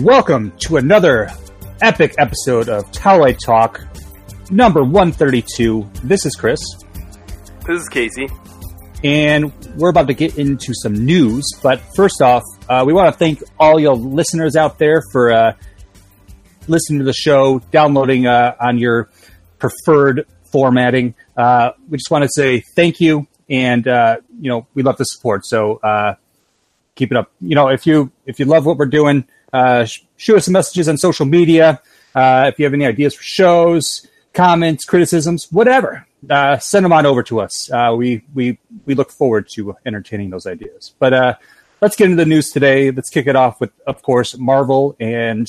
Welcome to another epic episode of Twilight Talk, number 132. This is Chris, This is Casey. and we're about to get into some news. But first off, uh, we want to thank all your listeners out there for uh, listening to the show, downloading uh, on your preferred formatting. Uh, we just want to say thank you, and uh, you know we love the support. So uh, keep it up. You know, if you if you love what we're doing, uh, shoot us some messages on social media. Uh, if you have any ideas for shows, comments, criticisms, whatever, uh, send them on over to us. Uh, we we we look forward to entertaining those ideas. But uh, let's get into the news today. Let's kick it off with, of course, Marvel, and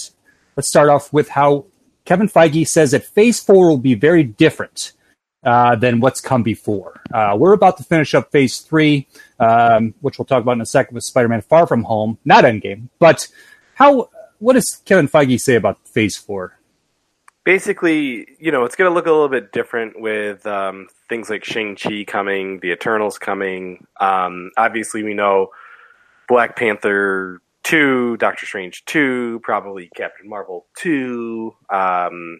let's start off with how Kevin Feige says that Phase Four will be very different uh, than what's come before. Uh, we're about to finish up Phase Three, um, which we'll talk about in a second with Spider-Man: Far From Home, not Endgame. But how? What does Kevin Feige say about Phase Four? Basically, you know, it's going to look a little bit different with um, things like Shang-Chi coming, The Eternals coming. Um, obviously, we know Black Panther 2, Doctor Strange 2, probably Captain Marvel 2. Um,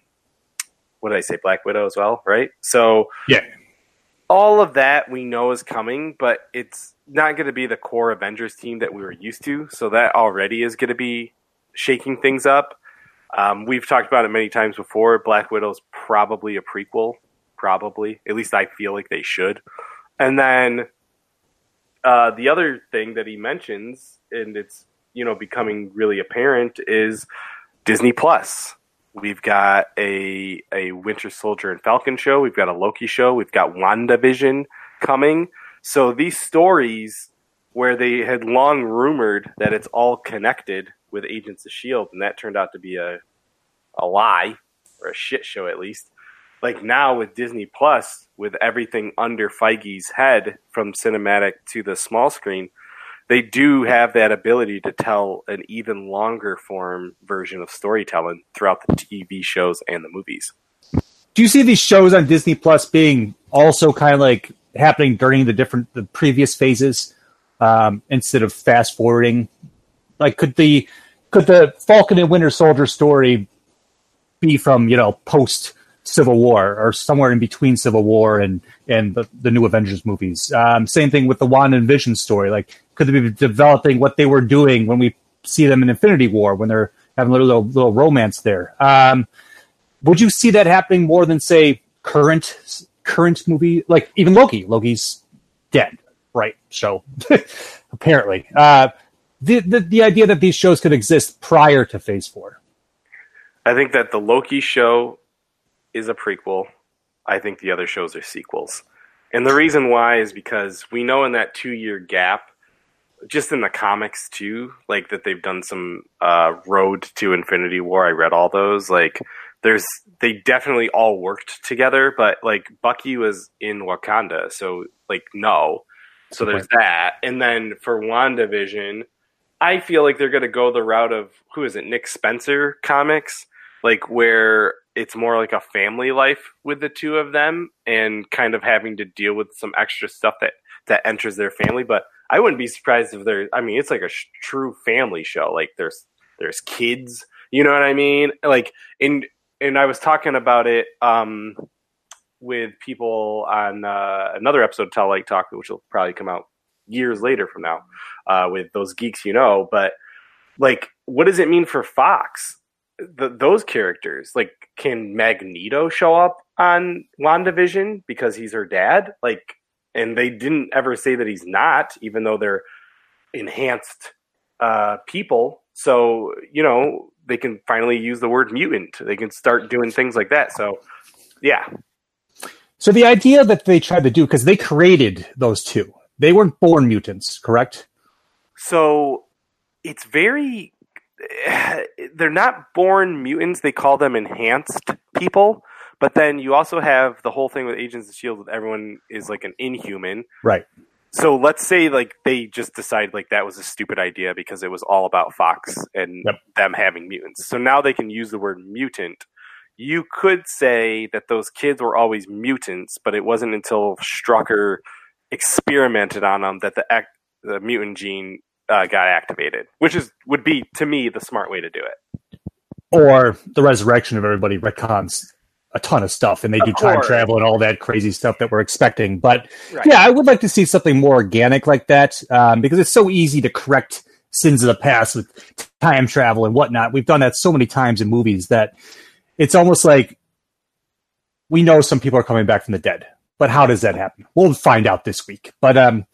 what did I say? Black Widow as well, right? So, Yeah. all of that we know is coming, but it's not going to be the core Avengers team that we were used to. So that already is going to be shaking things up. Um, we've talked about it many times before. Black Widow's probably a prequel, probably. At least I feel like they should. And then uh, the other thing that he mentions, and it's you know becoming really apparent, is Disney Plus. We've got a a Winter Soldier and Falcon show. We've got a Loki show. We've got WandaVision coming. So these stories where they had long rumored that it's all connected with Agents of Shield, and that turned out to be a a lie or a shit show at least. Like now with Disney Plus, with everything under Feige's head from cinematic to the small screen, they do have that ability to tell an even longer form version of storytelling throughout the TV shows and the movies. Do you see these shows on Disney Plus being also kind of like happening during the different the previous phases um, instead of fast forwarding? Like, could the could the Falcon and Winter Soldier story be from you know post Civil War or somewhere in between Civil War and and the, the new Avengers movies? Um, same thing with the Wanda and Vision story. Like, could they be developing what they were doing when we see them in Infinity War when they're having a little little romance there? Um, would you see that happening more than say current current movie like even Loki? Loki's dead, right? So apparently, uh, the, the the idea that these shows could exist prior to Phase Four. I think that the Loki show is a prequel. I think the other shows are sequels. And the reason why is because we know in that two year gap, just in the comics too, like that they've done some uh, Road to Infinity War. I read all those. Like there's they definitely all worked together, but like Bucky was in Wakanda, so like no. So there's that. And then for WandaVision, I feel like they're gonna go the route of who is it, Nick Spencer comics, like where it's more like a family life with the two of them and kind of having to deal with some extra stuff that that enters their family. But I wouldn't be surprised if there. I mean, it's like a sh- true family show. Like there's there's kids. You know what I mean? Like and and I was talking about it um, with people on uh, another episode of Tell Like Talk, which will probably come out years later from now uh, with those geeks you know. But like, what does it mean for Fox? The, those characters, like, can Magneto show up on WandaVision because he's her dad? Like, and they didn't ever say that he's not, even though they're enhanced uh, people. So you know they can finally use the word mutant. They can start doing things like that. So yeah, So the idea that they tried to do because they created those two, they weren't born mutants, correct? so it's very. They're not born mutants. They call them enhanced people. But then you also have the whole thing with Agents of Shield. With everyone is like an inhuman. Right. So let's say like they just decided like that was a stupid idea because it was all about Fox and Yep. them having mutants. So now they can use the word mutant. You could say that those kids were always mutants, but it wasn't until Strucker experimented on them that the the mutant gene uh, got activated, which is would be to me the smart way to do it. Or the resurrection of everybody retcons a ton of stuff, and they Of do time course. travel and all that crazy stuff that we're expecting. But Right. yeah, I would like to see something more organic like that um, because it's so easy to correct sins of the past with time travel and whatnot. We've done that so many times in movies that it's almost like we know some people are coming back from the dead. But how does that happen? We'll find out this week. But um,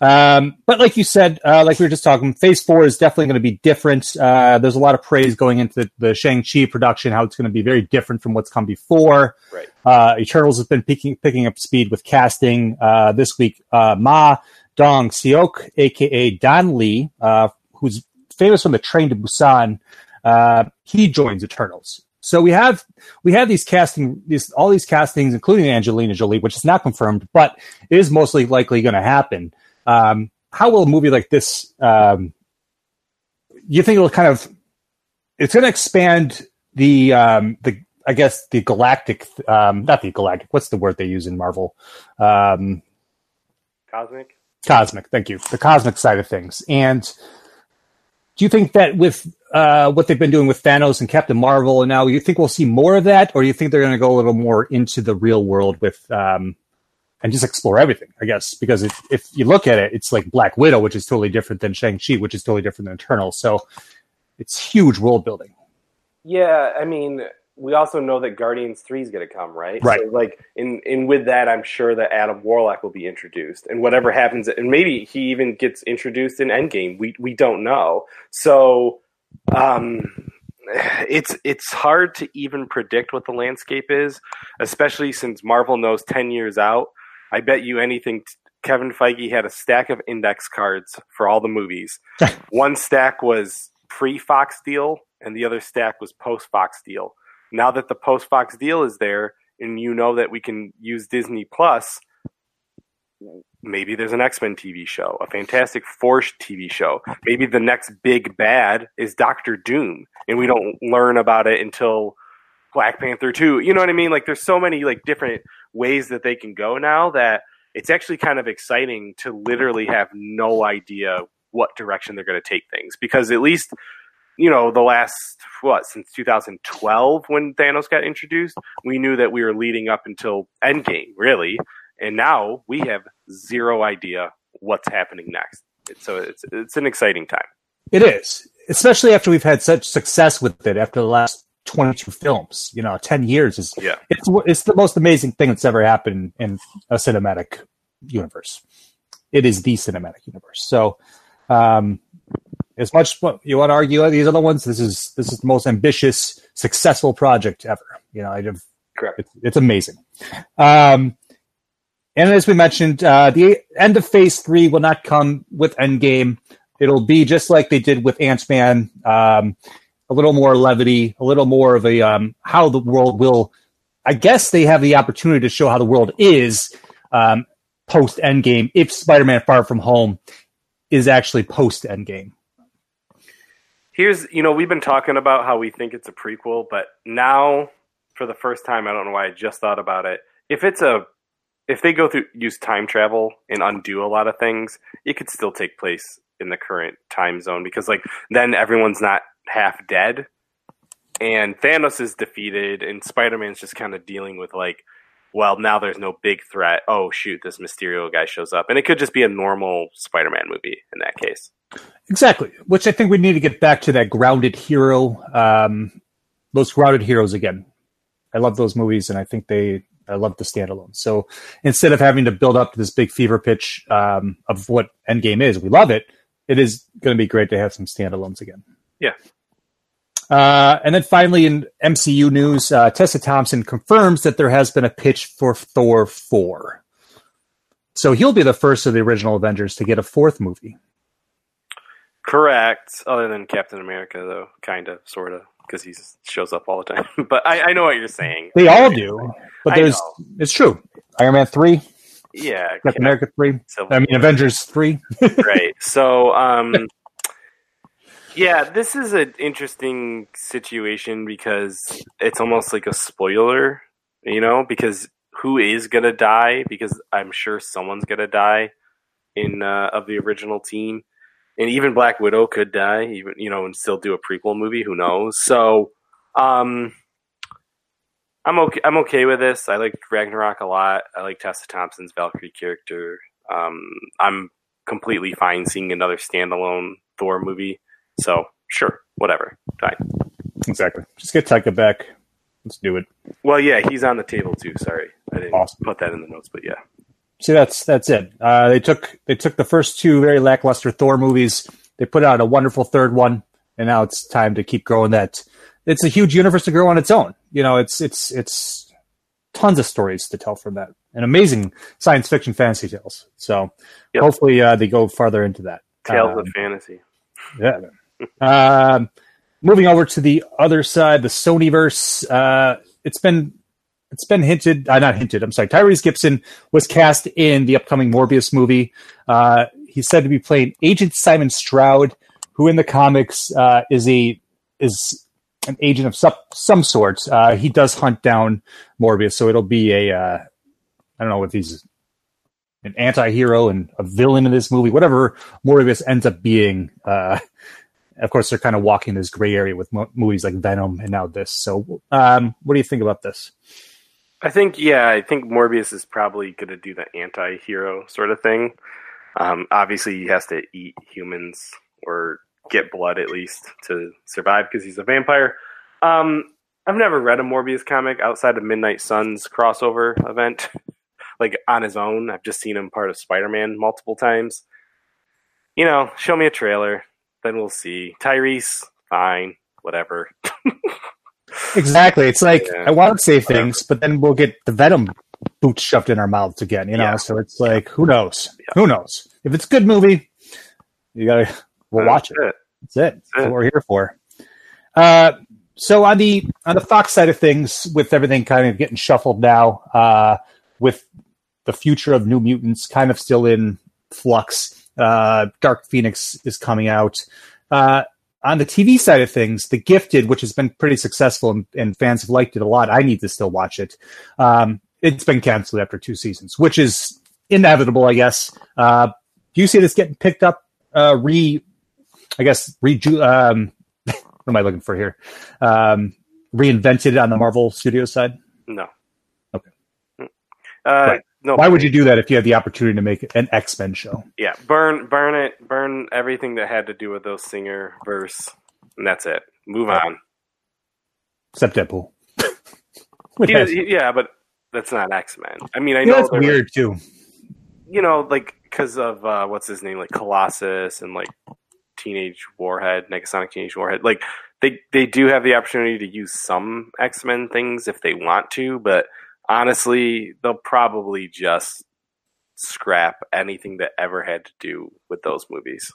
um, but like you said, uh, like we were just talking, Phase Four is definitely going to be different. Uh, there's a lot of praise going into the, the Shang Chi production, how it's going to be very different from what's come before. Right. Uh, Eternals has been picking picking up speed with casting. Uh, this week, uh, Ma Dong Seok, aka Don Lee, uh, who's famous from the Train to Busan, uh, he joins Eternals. So we have we have these casting these all these castings, including Angelina Jolie, which is not confirmed, but is mostly likely going to happen. Um, how will a movie like this? Um, you think it'll kind of it's going to expand the um, the I guess the galactic um, not the galactic what's the word they use in Marvel um, Cosmic. cosmic thank you the cosmic side of things and do you think that with uh, what they've been doing with Thanos and Captain Marvel and now you think we'll see more of that or do you think they're going to go a little more into the real world with um, and just explore everything I guess because if, if you look at it it's like Black Widow which is totally different than Shang-Chi which is totally different than Eternal so it's huge world building Yeah, I mean, we also know that Guardians Three is going to come, right? Right. So, like, in in with that, I'm sure that Adam Warlock will be introduced, and whatever happens, and maybe he even gets introduced in Endgame. We we don't know. So, um, it's it's hard to even predict what the landscape is, especially since Marvel knows ten years out. I bet you anything. Kevin Feige had a stack of index cards for all the movies. One stack was pre Fox deal, and the other stack was post Fox deal. Now that the post Fox deal is there, and you know that we can use Disney Plus, maybe there's an X Men TV show, a Fantastic Four TV show. Maybe the next big bad is Doctor Doom, and we don't learn about it until Black Panther 2. You know what I mean? Like there's so many like different ways that they can go now that it's actually kind of exciting to literally have no idea what direction they're going to take things. Because at least you know the last what since 2012 when Thanos got introduced we knew that we were leading up until Endgame really. And now we have zero idea what's happening next. So it's it's an exciting time. It is, especially after we've had such success with it after the last 22 films. You know, 10 years is yeah it's it's the most amazing thing that's ever happened in a cinematic universe. It is the cinematic universe. So, um, as much you want to argue these other ones, this is this is the most ambitious, successful project ever. You know, I have correct it's, it's amazing. Um, and as we mentioned, uh, the end of Phase Three will not come with Endgame. It'll be just like they did with Ant Man. Um, a little more levity, a little more of a um, how the world will. I guess they have the opportunity to show how the world is um, post Endgame if Spider-Man: Far From Home is actually post Endgame. here's you know we've been talking about how we think it's a prequel but now for the first time i don't know why i just thought about it if it's a if they go through use time travel and undo a lot of things it could still take place in the current time zone because like then everyone's not half dead and thanos is defeated and spider-man's just kind of dealing with like well now there's no big threat oh shoot this mysterio guy shows up and it could just be a normal spider-man movie in that case Exactly, which I think we need to get back to that grounded hero, um, those grounded heroes again. I love those movies, and I think they, I love the standalone. So instead of having to build up to this big fever pitch um, of what Endgame is, we love it. It is going to be great to have some standalones again. Yeah. Uh, and then finally, in MCU news, uh, Tessa Thompson confirms that there has been a pitch for Thor 4. So he'll be the first of the original Avengers to get a fourth movie. Correct. Other than Captain America, though, kind of, sort of, because he shows up all the time. but I, I know what you're saying. They all do, but there's it's true. Iron Man three, Yeah, Captain America three. Civil I mean War. Avengers three. right. So, um, yeah, this is an interesting situation because it's almost like a spoiler, you know, because who is gonna die? Because I'm sure someone's gonna die in uh, of the original team. and even Black Widow could die, even you know, and still do a prequel movie. Who knows? So, um, I'm okay. I'm okay with this. I like Ragnarok a lot. I like Tessa Thompson's Valkyrie character. Um, I'm completely fine seeing another standalone Thor movie. So sure, whatever, fine. Exactly. Just get Taika back. Let's do it. Well, yeah, he's on the table too. Sorry, I didn't Awesome. put that in the notes, but yeah, See, that's that's it. Uh, they took they took the first two very lackluster Thor movies. They put out a wonderful third one, and now it's time to keep growing that. It's a huge universe to grow on its own. You know, it's it's it's tons of stories to tell from that, and amazing science fiction fantasy tales. So Yep. hopefully uh, they go farther into that. Tales Um, of Fantasy. Yeah. Um, moving over to the other side, the Sonyverse. Uh, it's been it's been hinted, uh, not hinted. I'm sorry. Tyrese Gibson was cast in the upcoming Morbius movie. Uh, he's said to be playing Agent Simon Stroud, who in the comics uh, is a is an agent of some some sort. Uh, he does hunt down Morbius, so it'll be a uh, I don't know if he's an anti-hero and a villain in this movie, whatever Morbius ends up being. Uh, of course, they're kind of walking this gray area with mo- movies like Venom and now this. So, um, what do you think about this? I think yeah, I think Morbius is probably going to do the anti-hero sort of thing. Um, obviously, he has to eat humans or get blood at least to survive because he's a vampire. Um, I've never read a Morbius comic outside of Midnight Suns crossover event, like on his own. I've just seen him part of Spider-Man multiple times. You know, show me a trailer, then we'll see. Tyrese, fine, whatever. Exactly. It's like Yeah. I want to say things, but then we'll get the Venom boots shoved in our mouths again. You know, Yeah. so it's like who knows? Who knows? If it's a good movie, you gotta we'll watch it. That's That's it. That's it. what we're here for. Uh, so on the on the Fox side of things, with everything kind of getting shuffled now, uh, with the future of New Mutants kind of still in flux, uh, Dark Phoenix is coming out. Uh, on the TV side of things, The Gifted, which has been pretty successful and, and fans have liked it a lot, I need to still watch it. Um, it's been canceled after two seasons, which is inevitable, I guess. Uh, do you see this getting picked up, uh, re, I guess, reju, um, what am I looking for here? Um, reinvented on the Marvel Studios side? No. Okay. Uh, Right. No. Why would you do that if you had the opportunity to make an X Men show? Yeah, burn, burn it, burn everything that had to do with those singer verse, and that's it. Move on. Except Deadpool. He- he- yeah, but that's not X Men. I mean, I yeah, know that's weird too. You know, like because of uh, what's his name, like Colossus and like Teenage Warhead, Negasonic Teenage Warhead. Like they they do have the opportunity to use some X Men things if they want to, but honestly, they'll probably just scrap anything that ever had to do with those movies.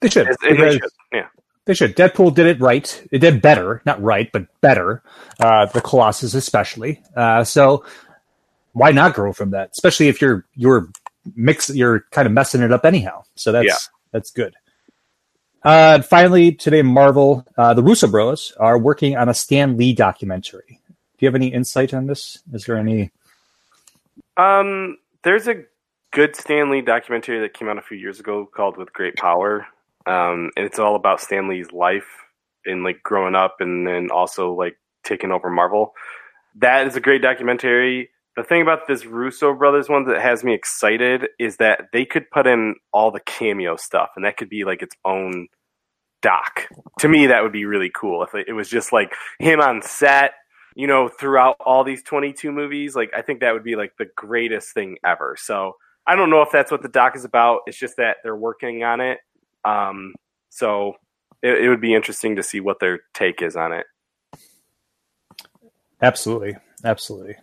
They should. They should. Yeah. They should. Deadpool did it right. It did better, not right, but better. Uh, the Colossus, especially. Uh, so why not grow from that? Especially if you're you're mix, you're kind of messing it up anyhow. So that's Yeah. that's good. Uh, finally, today, Marvel, uh, the Russo Bros are working on a Stan Lee documentary. You have any insight on this? Is there any? Um, there's a good Stan Lee documentary that came out a few years ago called "With Great Power," um, and it's all about Stan Lee's life and like growing up, and then also like taking over Marvel. That is a great documentary. The thing about this Russo brothers one that has me excited is that they could put in all the cameo stuff, and that could be like its own doc. To me, that would be really cool if it was just like him on set you know, throughout all these 22 movies. Like, I think that would be like the greatest thing ever. So I don't know if that's what the doc is about. It's just that they're working on it. Um, so it, it would be interesting to see what their take is on it. Absolutely, absolutely.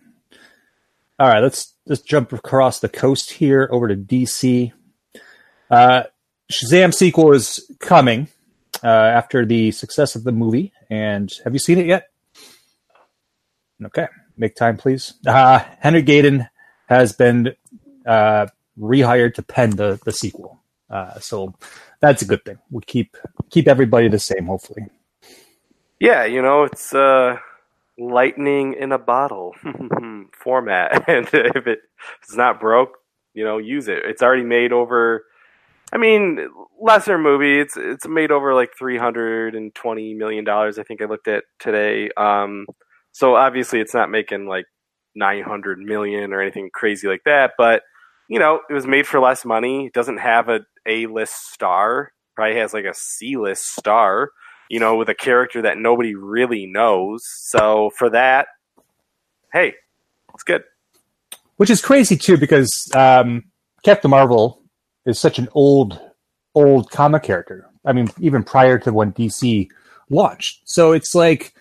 All right, let's let's jump across the coast here over to DC. Uh, Shazam sequel is coming uh, after the success of the movie, and have you seen it yet? Okay, make time, please. Uh, Henry Gayden has been uh, rehired to pen the the sequel, uh, so that's a good thing. We keep keep everybody the same, hopefully. Yeah, you know, it's uh, lightning in a bottle format. and if, it, if it's not broke, you know, use it. It's already made over I mean, lesser movie. It's it's made over like three hundred and twenty million dollars. I think I looked at today. Um, so obviously, it's not making like nine hundred million or anything crazy like that. But you know, it was made for less money. It doesn't have a A list star. Probably has like a C list star. You know, with a character that nobody really knows. So for that, hey, it's good. Which is crazy too, because um, Captain Marvel is such an old, old comic character. I mean, even prior to when DC launched. So it's like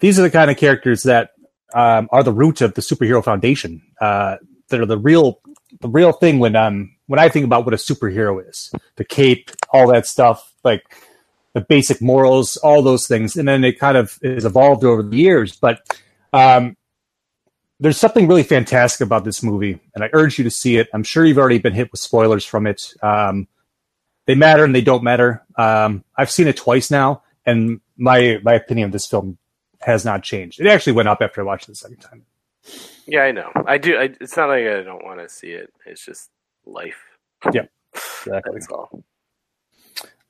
these are the kind of characters that um, are the root of the superhero foundation. Uh, that are the real, the real thing when um when I think about what a superhero is, the cape, all that stuff, like the basic morals, all those things, and then it kind of has evolved over the years. But um, there's something really fantastic about this movie, and I urge you to see it. I'm sure you've already been hit with spoilers from it. Um, they matter and they don't matter. Um, I've seen it twice now, and my my opinion of this film has not changed. It actually went up after I watched it the second time. Yeah, I know. I do. I, it's not like I don't want to see it. It's just life. Yeah, exactly. That's all.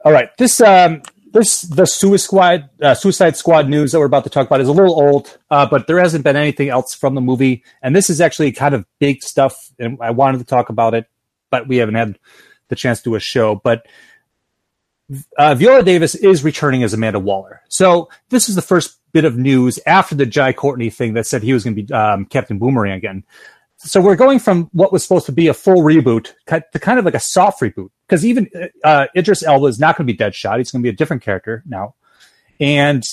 All right, this um, this the Suicide Squad uh, Suicide Squad news that we're about to talk about is a little old, uh, but there hasn't been anything else from the movie, and this is actually kind of big stuff, and I wanted to talk about it, but we haven't had the chance to do a show. But uh, Viola Davis is returning as Amanda Waller, so this is the first bit of news after the Jai Courtney thing that said he was going to be um, Captain Boomerang again. So we're going from what was supposed to be a full reboot to kind of like a soft reboot because even uh, Idris Elba is not going to be Deadshot; he's going to be a different character now. And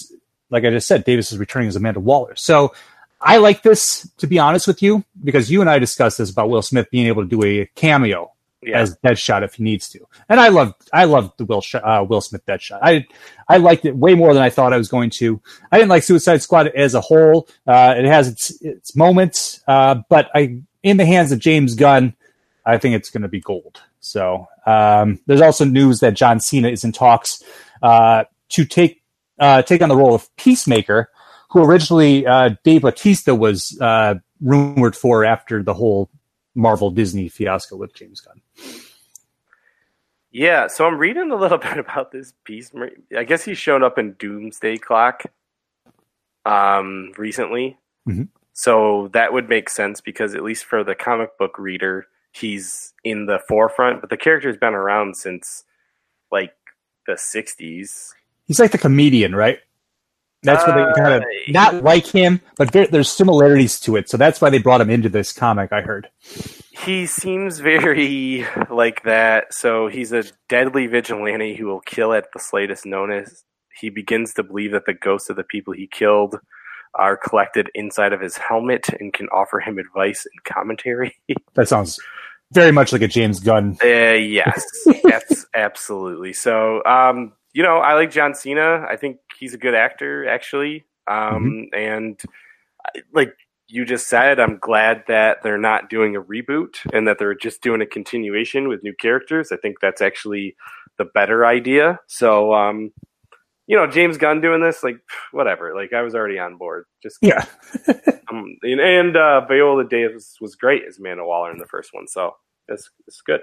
like I just said, Davis is returning as Amanda Waller. So I like this to be honest with you because you and I discussed this about Will Smith being able to do a cameo Yeah. as Deadshot if he needs to. And I love I love the Will uh, Will Smith Deadshot. I I liked it way more than I thought I was going to. I didn't like Suicide Squad as a whole. Uh, it has its its moments, uh, but I in the hands of James Gunn, I think it's going to be gold. So um, there's also news that John Cena is in talks uh, to take uh, take on the role of Peacemaker, who originally uh, Dave Batista was rumored for after the whole Marvel Disney fiasco with James Gunn. Yeah, so I'm reading a little bit about this piece. I guess he's shown up in Doomsday Clock um, recently. Mhm. So that would make sense because, at least for the comic book reader, he's in the forefront, but the character's been around since like the 60s. He's like the comedian, right? That's what they kind of Uh, not like him, but there, there's similarities to it. So that's why they brought him into this comic. I heard. He seems very like that. So he's a deadly vigilante who will kill at the slightest notice. He begins to believe that the ghosts of the people he killed are collected inside of his helmet and can offer him advice and commentary. That sounds very much like a James Gunn. Uh, yes, that's absolutely. So, um, you know, I like John Cena. I think he's a good actor, actually. Um, And like you just said, I'm glad that they're not doing a reboot and that they're just doing a continuation with new characters. I think that's actually the better idea. So, um, you know, James Gunn doing this, like, whatever. Like, I was already on board. Just Yeah, um, and, and uh, Viola Davis was great as Amanda Waller in the first one, so it's it's good.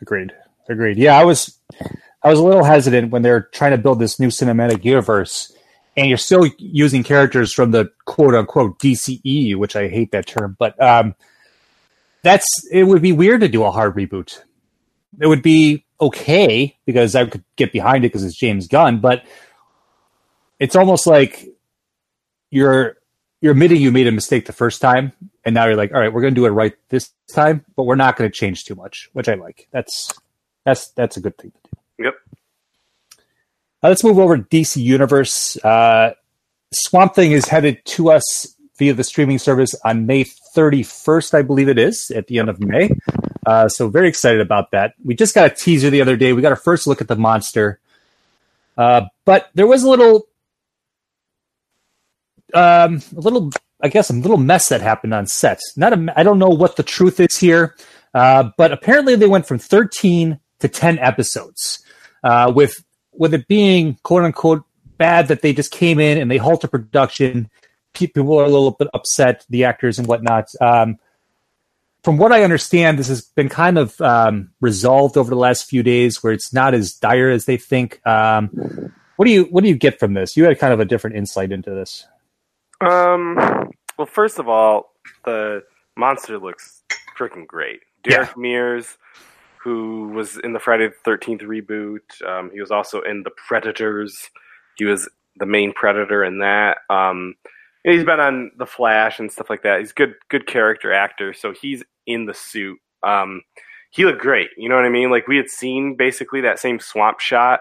agreed. Agreed. Yeah, I was I was a little hesitant when they're trying to build this new cinematic universe, and you're still using characters from the quote unquote DCE, which I hate that term, but um, that's it would be weird to do a hard reboot. It would be okay because I could get behind it because it's James Gunn, but it's almost like you're you're admitting you made a mistake the first time, and now you're like, all right, we're going to do it right this time, but we're not going to change too much, which I like. That's that's that's a good thing to do. Uh, let's move over to DC Universe. Uh, Swamp Thing is headed to us via the streaming service on May 31st, I believe it is, at the end of May. Uh, so very excited about that. We just got a teaser the other day. We got our first look at the monster, uh, but there was a little, um, a little, I guess, a little mess that happened on set. Not a, I don't know what the truth is here, uh, but apparently they went from 13 to 10 episodes, uh, with with it being quote unquote bad that they just came in and they halted production. People are a little bit upset, the actors and whatnot. Um, from what I understand, this has been kind of um, resolved over the last few days, where it's not as dire as they think. Um, what do you what do you get from this? You had kind of a different insight into this. Um. Well, first of all, the monster looks freaking great. Derek yeah. Mears, who was in the Friday the Thirteenth reboot, um, he was also in the Predators. He was the main Predator in that. Um, he's been on the Flash and stuff like that. He's good, good character actor. So he's in the suit. Um, he looked great. You know what I mean? Like we had seen basically that same swamp shot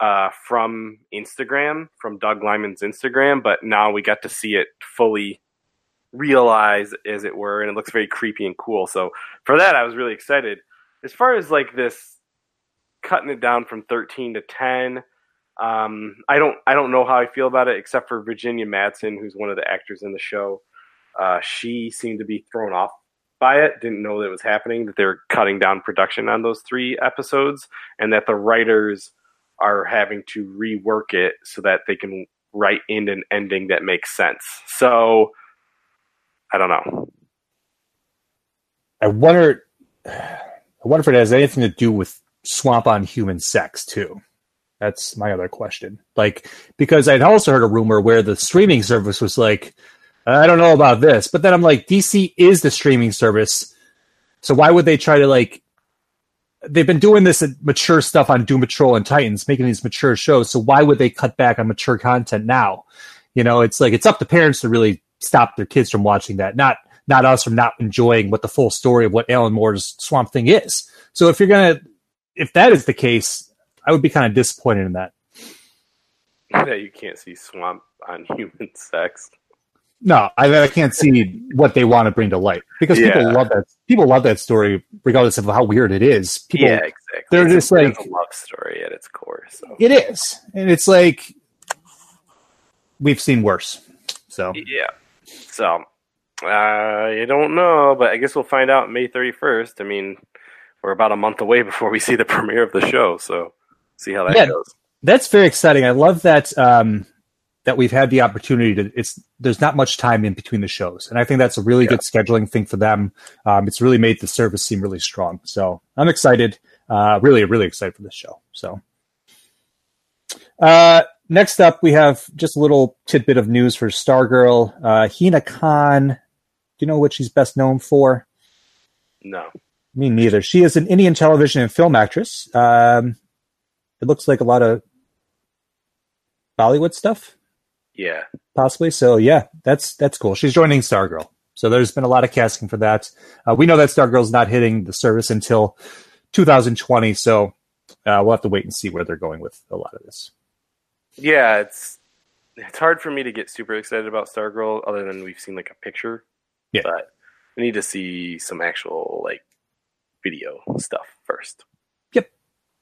uh, from Instagram, from Doug Liman's Instagram, but now we got to see it fully realize, as it were, and it looks very creepy and cool. So for that, I was really excited. As far as like this cutting it down from 13 to 10, um, I don't I don't know how I feel about it, except for Virginia Madsen, who's one of the actors in the show. Uh, she seemed to be thrown off by it, didn't know that it was happening, that they were cutting down production on those three episodes, and that the writers are having to rework it so that they can write in an ending that makes sense. So I don't know. I wonder I wonder if it has anything to do with swamp on human sex too. That's my other question. Like because I'd also heard a rumor where the streaming service was like, I don't know about this. But then I'm like, DC is the streaming service. So why would they try to like they've been doing this mature stuff on Doom Patrol and Titans, making these mature shows. So why would they cut back on mature content now? You know, it's like it's up to parents to really stop their kids from watching that, not not us from not enjoying what the full story of what Alan Moore's Swamp Thing is. So if you're gonna if that is the case, I would be kind of disappointed in that. That you can't see Swamp on human sex. No, I, I can't see what they want to bring to light because yeah. people love that. People love that story, regardless of how weird it is. People, yeah, exactly. They're it's just a, like a love story at its core. So it is, and it's like we've seen worse. So yeah, so I don't know, but I guess we'll find out May thirty first. I mean, we're about a month away before we see the premiere of the show, so see how that yeah, goes. That's very exciting. I love that. Um, that we've had the opportunity to it's there's not much time in between the shows and i think that's a really yeah. good scheduling thing for them um, it's really made the service seem really strong so i'm excited uh, really really excited for this show so uh, next up we have just a little tidbit of news for stargirl uh, hina khan do you know what she's best known for no me neither she is an indian television and film actress um, it looks like a lot of bollywood stuff yeah. Possibly. So yeah, that's that's cool. She's joining Stargirl. So there's been a lot of casting for that. Uh, we know that Stargirl's not hitting the service until 2020, so uh, we'll have to wait and see where they're going with a lot of this. Yeah, it's it's hard for me to get super excited about Stargirl other than we've seen like a picture. Yeah. But we need to see some actual like video stuff first. Yep.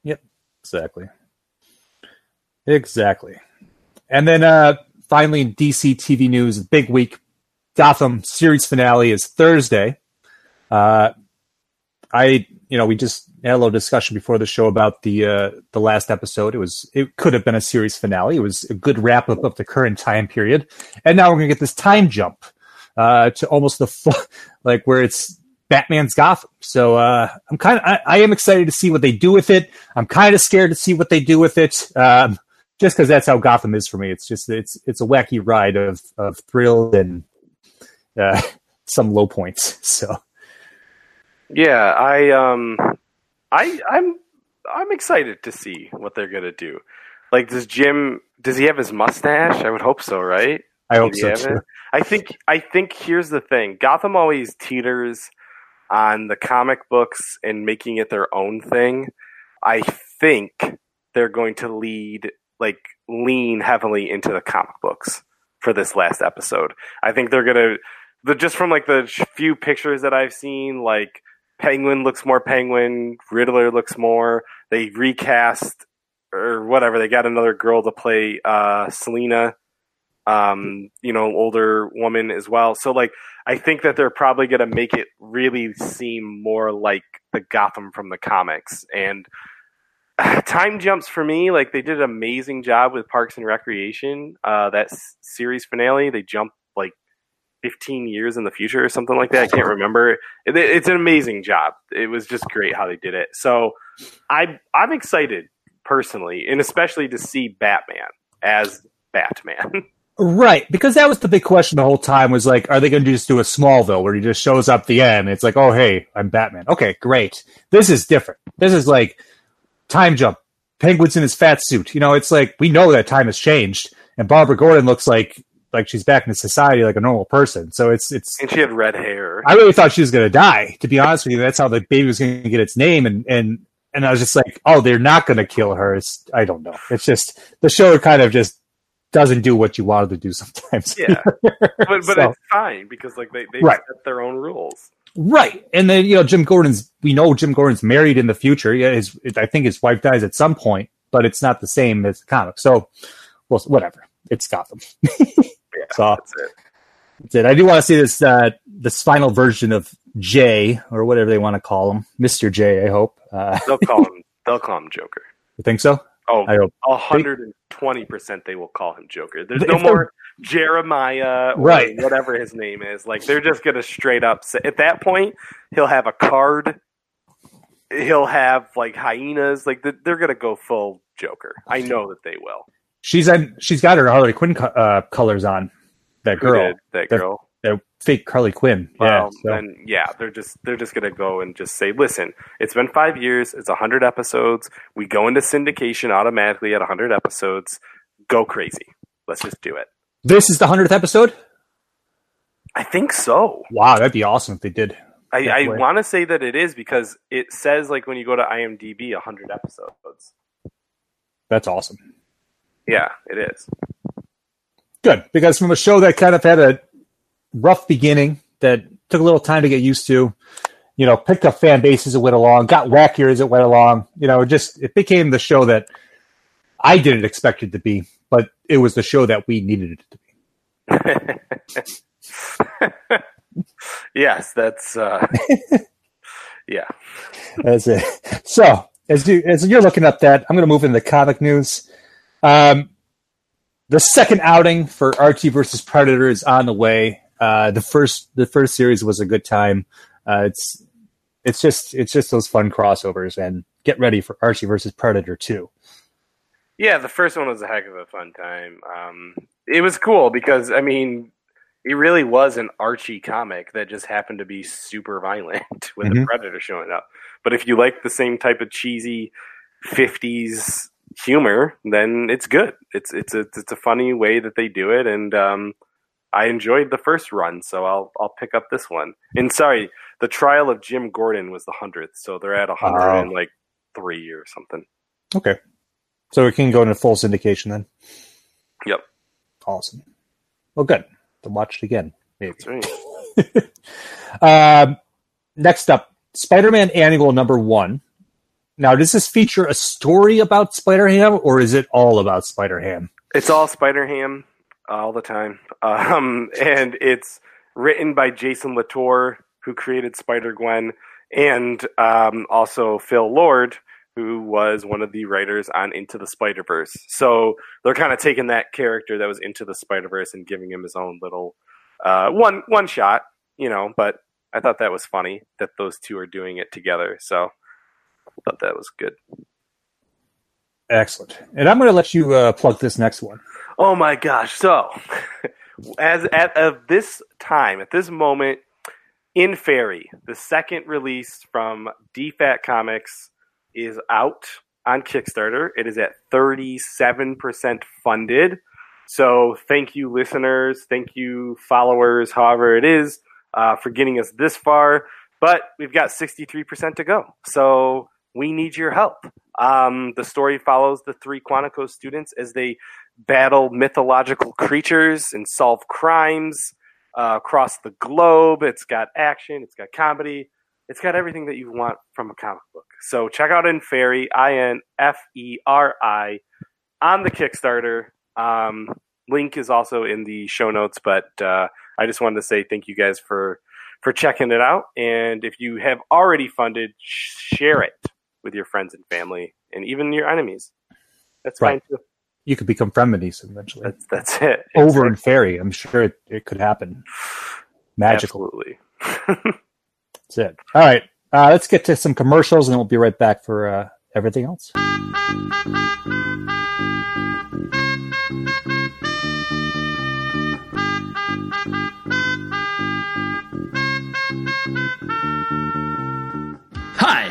Yep. Exactly. Exactly. And then uh finally DC TV news, big week. Gotham series finale is Thursday. Uh, I, you know, we just had a little discussion before the show about the uh, the last episode. It was it could have been a series finale. It was a good wrap up of the current time period, and now we're gonna get this time jump uh, to almost the full, like where it's Batman's Gotham. So uh, I'm kind of I, I, am excited to see what they do with it. I'm kind of scared to see what they do with it. Um, just because that's how Gotham is for me. It's just it's it's a wacky ride of of thrill and uh, some low points. So yeah, I um I I'm I'm excited to see what they're gonna do. Like, does Jim does he have his mustache? I would hope so, right? I hope so. Too. I think I think here's the thing. Gotham always teeters on the comic books and making it their own thing. I think they're going to lead like lean heavily into the comic books for this last episode. I think they're gonna the just from like the few pictures that I've seen, like Penguin looks more Penguin, Riddler looks more. They recast or whatever. They got another girl to play uh, Selina, um, you know, older woman as well. So like, I think that they're probably gonna make it really seem more like the Gotham from the comics and time jumps for me like they did an amazing job with parks and recreation uh, that s- series finale they jumped like 15 years in the future or something like that. I can't remember. It, it's an amazing job. It was just great how they did it. So I I'm excited personally, and especially to see Batman as Batman. Right, because that was the big question the whole time was like, are they going to just do a Smallville where he just shows up the end? It's like, oh, hey, I'm Batman. Okay, great. This is different. This is like time jump. Penguin's in his fat suit. You know, it's like we know that time has changed, and Barbara Gordon looks like like she's back in society like a normal person. So it's it's. And she had red hair. I really thought she was going to die. To be honest with you, that's how the baby was going to get its name, and and and I was just like, oh, they're not going to kill her. It's I don't know. It's just the show kind of just doesn't do what you wanted to do sometimes. Yeah, but but so, it's fine because like they they right. set their own rules. Right, and then you know Jim Gordon's. We know Jim Gordon's married in the future. Yeah, his I think his wife dies at some point, but it's not the same as the comic. So, well, whatever. It's Gotham. yeah, so that's it. that's it. I do want to see this uh, this final version of Jay or whatever they want to call him, Mister J. I hope uh, they'll call him. They'll call him Joker. You think so? Oh, I hope. 120% they will call him Joker. There's no more Jeremiah or right. whatever his name is. Like, they're just going to straight up say, at that point, he'll have a card. He'll have, like, hyenas. Like, they're going to go full Joker. I know that they will. She's she's got her Harley Quinn uh, colors on. That girl. That girl fake Carly Quinn. Well, yeah, so. then yeah, they're just they're just gonna go and just say, listen, it's been five years, it's hundred episodes. We go into syndication automatically at hundred episodes. Go crazy. Let's just do it. This is the hundredth episode. I think so. Wow, that'd be awesome if they did. I, I want to say that it is because it says like when you go to IMDb, hundred episodes. That's awesome. Yeah, it is. Good because from a show that kind of had a rough beginning that took a little time to get used to. You know, picked up fan base as it went along, got wackier as it went along. You know, it just it became the show that I didn't expect it to be, but it was the show that we needed it to be. yes, that's uh, yeah. That's it. So as you as you're looking up that, I'm going to move into the comic news. Um, the second outing for Archie versus Predator is on the way. Uh, the first the first series was a good time. Uh, it's it's just it's just those fun crossovers and get ready for Archie versus Predator two. Yeah, the first one was a heck of a fun time. Um, it was cool because I mean, it really was an Archie comic that just happened to be super violent with mm-hmm. the Predator showing up. But if you like the same type of cheesy '50s humor, then it's good. It's it's a it's a funny way that they do it, and um, I enjoyed the first run, so I'll I'll pick up this one. And sorry, the trial of Jim Gordon was the hundredth, so they're at a hundred and like three or something. Okay, so we can go into full syndication then. Yep. Awesome. Well, good. To watch it again. Maybe. Right. um, next up, Spider-Man Annual number one. Now, does this feature a story about Spider-Ham, or is it all about Spider-Ham? It's all Spider-Ham all the time. Um, and it's written by Jason Latour, who created Spider Gwen, and um, also Phil Lord, who was one of the writers on Into the Spider Verse. So they're kind of taking that character that was Into the Spider Verse and giving him his own little uh, one one shot, you know. But I thought that was funny that those two are doing it together. So I thought that was good. Excellent. And I'm going to let you uh, plug this next one. Oh my gosh! So, as at of this time, at this moment, Inferi, the second release from DFAT Comics is out on Kickstarter. It is at thirty-seven percent funded. So, thank you, listeners. Thank you, followers. However, it is uh, for getting us this far. But we've got sixty-three percent to go. So we need your help. Um, the story follows the three Quantico students as they battle mythological creatures and solve crimes uh, across the globe. It's got action, it's got comedy, it's got everything that you want from a comic book. So check out Inferi, I N F E R I, on the Kickstarter. Um, link is also in the show notes, but uh, I just wanted to say thank you guys for for checking it out. And if you have already funded, share it with your friends and family and even your enemies. That's right. fine too. you could become friend with eventually. That's that's it. Over in Fairy, I'm sure it, it could happen. Magical. Absolutely. That's it. All right. Uh, let's get to some commercials and we'll be right back for uh, everything else. Hi,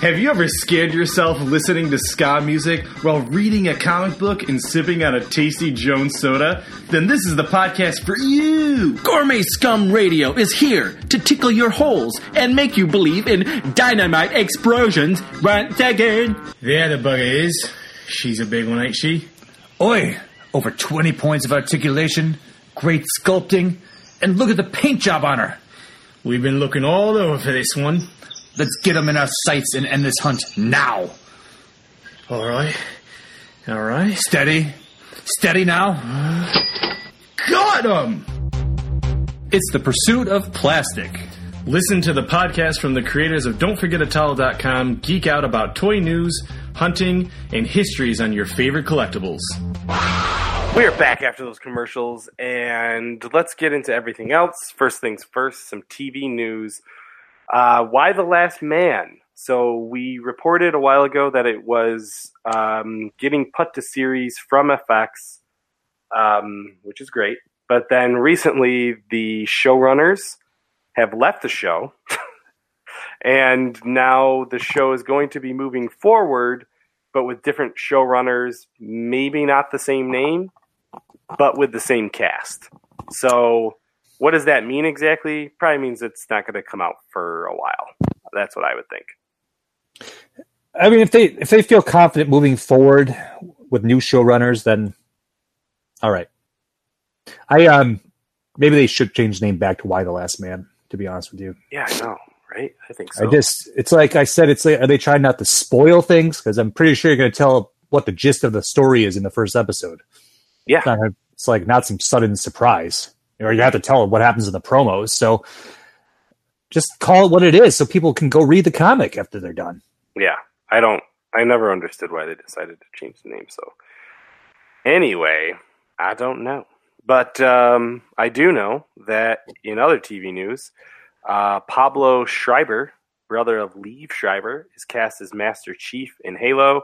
Have you ever scared yourself listening to ska music while reading a comic book and sipping on a tasty Jones soda? Then this is the podcast for you. Gourmet Scum Radio is here to tickle your holes and make you believe in dynamite explosions once again. There the bugger is. She's a big one, ain't she? Oi! Over 20 points of articulation, great sculpting, and look at the paint job on her. We've been looking all over for this one. Let's get them in our sights and end this hunt now. All right. All right. Steady. Steady now. Got him! It's the pursuit of plastic. Listen to the podcast from the creators of Don'tForgetAtala.com. Geek out about toy news, hunting, and histories on your favorite collectibles. We are back after those commercials, and let's get into everything else. First things first, some TV news. Uh, Y the Last Man? So we reported a while ago that it was um, getting put to series from FX, um, which is great. But then recently, the showrunners have left the show, and now the show is going to be moving forward, but with different showrunners, maybe not the same name, but with the same cast. So, what does that mean exactly? Probably means it's not going to come out for a while. That's what I would think. I mean, if they if they feel confident moving forward with new showrunners, then all right. I um maybe they should change the name back to Y the Last Man. To be honest with you, Yeah, I know, right? I think so. I just it's like I said, it's like are they trying not to spoil things? Because I'm pretty sure you're going to tell what the gist of the story is in the first episode. yeah, It's, not, it's like not some sudden surprise, or you have to tell what happens in the promos. So just call it what it is, so people can go read the comic after they're done. yeah. I don't. I never understood why they decided to change the name. So anyway, I don't know, but um, I do know that in other TV news, uh, Pablo Schreiber, brother of Liev Schreiber, is cast as Master Chief in Halo.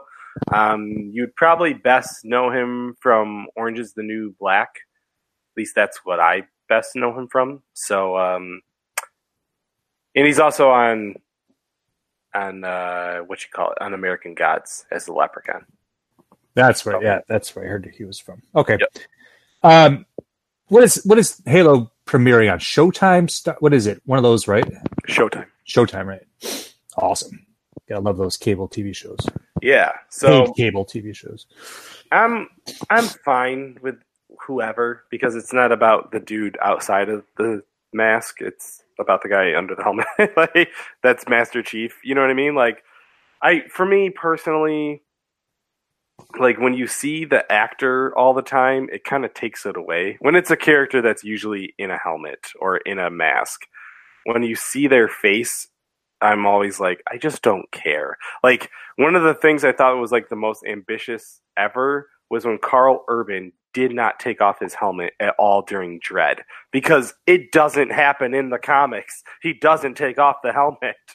Um, you'd probably best know him from Orange is the New Black. At least that's what I best know him from. So, um, and he's also on on uh, what you call it on American Gods as the Leprechaun. That's right. Yeah, that's where I heard he was from. Okay. Yep. Um, what is what is Halo premiering on Showtime? What is it? One of those, right? Showtime. Showtime, right? Awesome. Gotta love those cable TV shows. Yeah. So Paid cable TV shows. I'm I'm fine with whoever because it's not about the dude outside of the mask. It's about the guy under the helmet. like that's Master Chief. You know what I mean? Like I for me personally like when you see the actor all the time, it kind of takes it away. When it's a character that's usually in a helmet or in a mask, when you see their face, I'm always like, I just don't care. Like one of the things I thought was like the most ambitious ever was when Karl Urban did not take off his helmet at all during Dredd because it doesn't happen in the comics. He doesn't take off the helmet.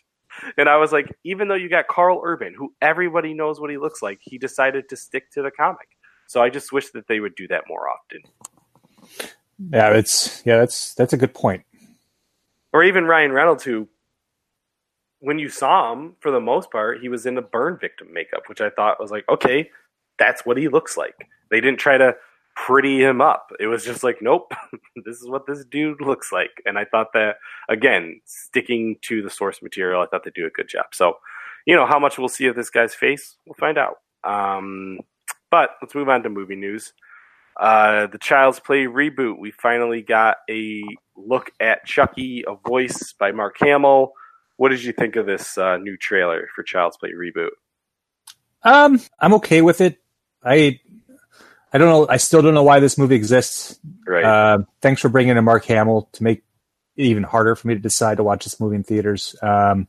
And I was like, even though you got Karl Urban, who everybody knows what he looks like, he decided to stick to the comic. So I just wish that they would do that more often. Yeah, it's yeah, that's that's a good point. Or even Ryan Reynolds, who, when you saw him, for the most part, he was in a burn victim makeup, which I thought was like, okay, that's what he looks like. They didn't try to pretty him up. It was just like, nope, this is what this dude looks like. And I thought that, again, sticking to the source material, I thought they do a good job. So, you know, how much we'll see of this guy's face, we'll find out. Um, but let's move on to movie news. Uh, the Child's Play reboot. We finally got a look at Chucky, a voice by Mark Hamill. What did you think of this uh, new trailer for Child's Play reboot? Um, I'm okay with it. I I don't know. I still don't know why this movie exists. Right. Uh, thanks for bringing in Mark Hamill to make it even harder for me to decide to watch this movie in theaters. Um,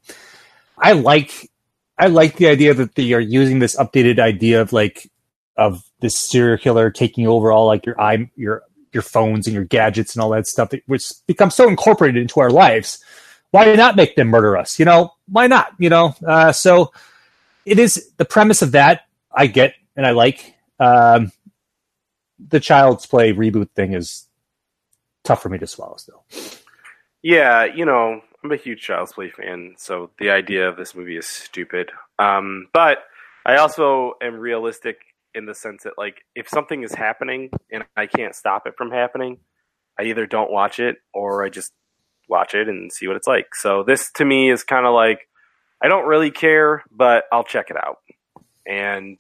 I like I like the idea that they are using this updated idea of like of this serial killer taking over all like your i your your phones and your gadgets and all that stuff which becomes so incorporated into our lives. Why not make them murder us? You know, why not? You know, uh, so it is the premise of that I get and I like. Um, the Child's Play reboot thing is tough for me to swallow still. Yeah, you know, I'm a huge Child's Play fan, so the idea of this movie is stupid. Um, but I also am realistic in the sense that, like, if something is happening and I can't stop it from happening, I either don't watch it or I just watch it and see what it's like. So this to me is kind of like I don't really care, but I'll check it out. And